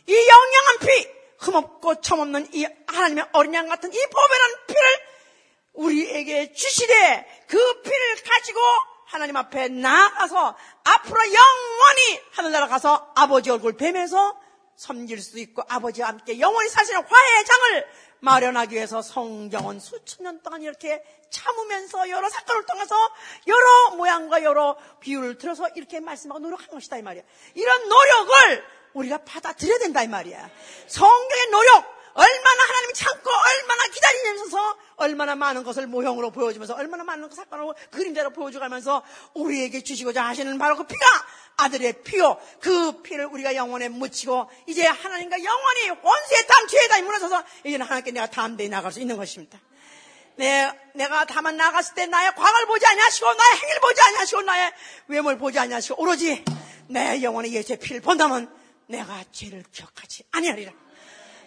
이 영영한 피, 흠없고 처없는 이 하나님의 어린 양 같은 이 보배란 피를 우리에게 주시되 그 피를 가지고 하나님 앞에 나아가서 앞으로 영원히 하늘나라 가서 아버지 얼굴 뵈면서 섬길 수 있고 아버지와 함께 영원히 사시는 화해의 장을 마련하기 위해서 성경은 수천 년 동안 이렇게 참으면서 여러 사건을 통해서 여러 모양과 여러 비유를 들어서 이렇게 말씀하고 노력한 것이다 이 말이야. 이런 노력을 우리가 받아들여야 된다 이 말이야. 성경의 노력 얼마나 하나님이 참고 얼마나 기다리면서 얼마나 많은 것을 모형으로 보여주면서 얼마나 많은 사건을 그림대로 보여줘가면서 우리에게 주시고자 하시는 바로 그 피가 아들의 피요. 그 피를 우리가 영원에 묻히고 이제 하나님과 영원히 원수의 땀, 죄의 땀이 무너져서 이제는 하나님께 내가 담대히 나갈 수 있는 것입니다. 내, 내가 다만 나갔을 때 나의 과거를 보지 아니하시고 나의 행위를 보지 아니하시고 나의 외모를 보지 아니하시고 오로지 내 영혼의 예수의 피를 본다면 내가 죄를 기억하지 아니하리라.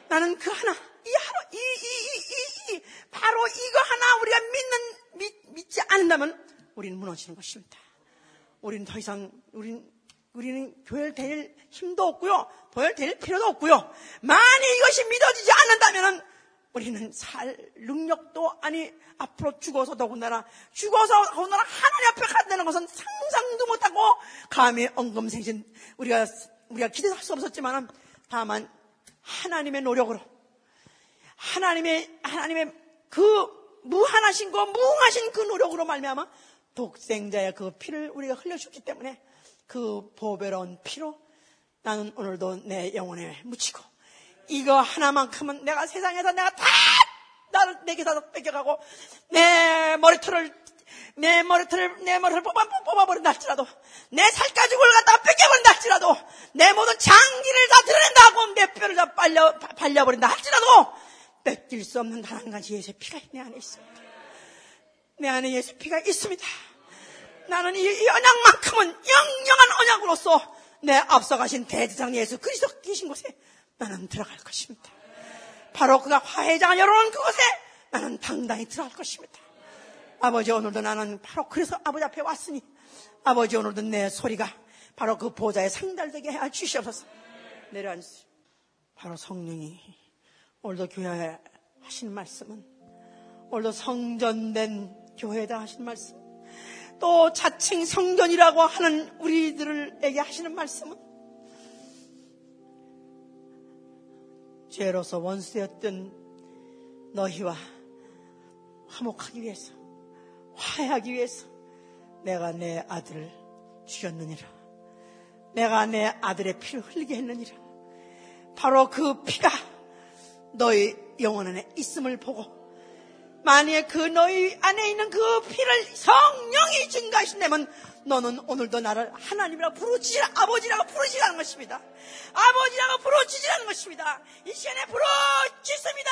나는 그 하나, 이 하나, 이, 이, 이, 이, 이, 바로 이거 하나 우리가 믿는, 믿, 믿지 않는다면 우리는 무너지는 것입니다. 우리는 더 이상, 우리는, 우리는 다닐 힘도 없고요. 다닐 필요도 없고요. 만약 이것이 믿어지지 않는다면 우리는 살 능력도 아니 앞으로 죽어서 더군다나 죽어서 더군다나 하나님 앞에 간다는 것은 상상도 못하고 감히 엉금생신 우리가 우리가 기대할 수 없었지만 다만 하나님의 노력으로 하나님의 하나님의 그 무한하신 거 무궁하신 그 노력으로 말미암아 독생자의 그 피를 우리가 흘려주기 때문에 그 보배로운 피로 나는 오늘도 내 영혼에 묻히고 이거 하나만큼은 내가 세상에서 내가 다 나를 내게 다 뺏겨가고 내 머리털을 내 머리털을 내 머리를 뽑아 뽑아버린다 할지라도 내 살가죽을 갖다 뺏겨버린다 할지라도 내 모든 장기를 다 드러낸다 하고 내 뼈를 다 빨려 발려버린다 할지라도 뺏길 수 없는 단 한 가지 예수의 피가 내 안에 있습니다. 내 안에 예수 의 피가 있습니다. 나는 이, 이 언약만큼은 영영한 언약으로서 내 앞서가신 대제장 예수 그리스도 계신 곳에 나는 들어갈 것입니다. 바로 그가 화해장을 열어놓은 그곳에 나는 당당히 들어갈 것입니다. 아버지 오늘도 나는 바로 그래서 아버지 앞에 왔으니 아버지 오늘도 내 소리가 바로 그 보좌에 상달되게 해 주시옵소서. 내려앉으세요. 바로 성령이 오늘도 교회에 하신 말씀은 오늘도 성전된 교회다 하신 말씀 또 자칭 성전이라고 하는 우리들에게 하시는 말씀은 죄로서 원수였던 너희와 화목하기 위해서 화해하기 위해서 내가 내 아들을 죽였느니라 내가 내 아들의 피를 흘리게 했느니라 바로 그 피가 너희 영혼 안에 있음을 보고 만약에 그 너희 안에 있는 그 피를 성령이 증가하신다면 너는 오늘도 나를 하나님이라고 부르짖으라 아버지라고 부르짖으라는 것입니다. 아버지라고 부르짖으라는 것입니다. 이 시간에 부르짖으라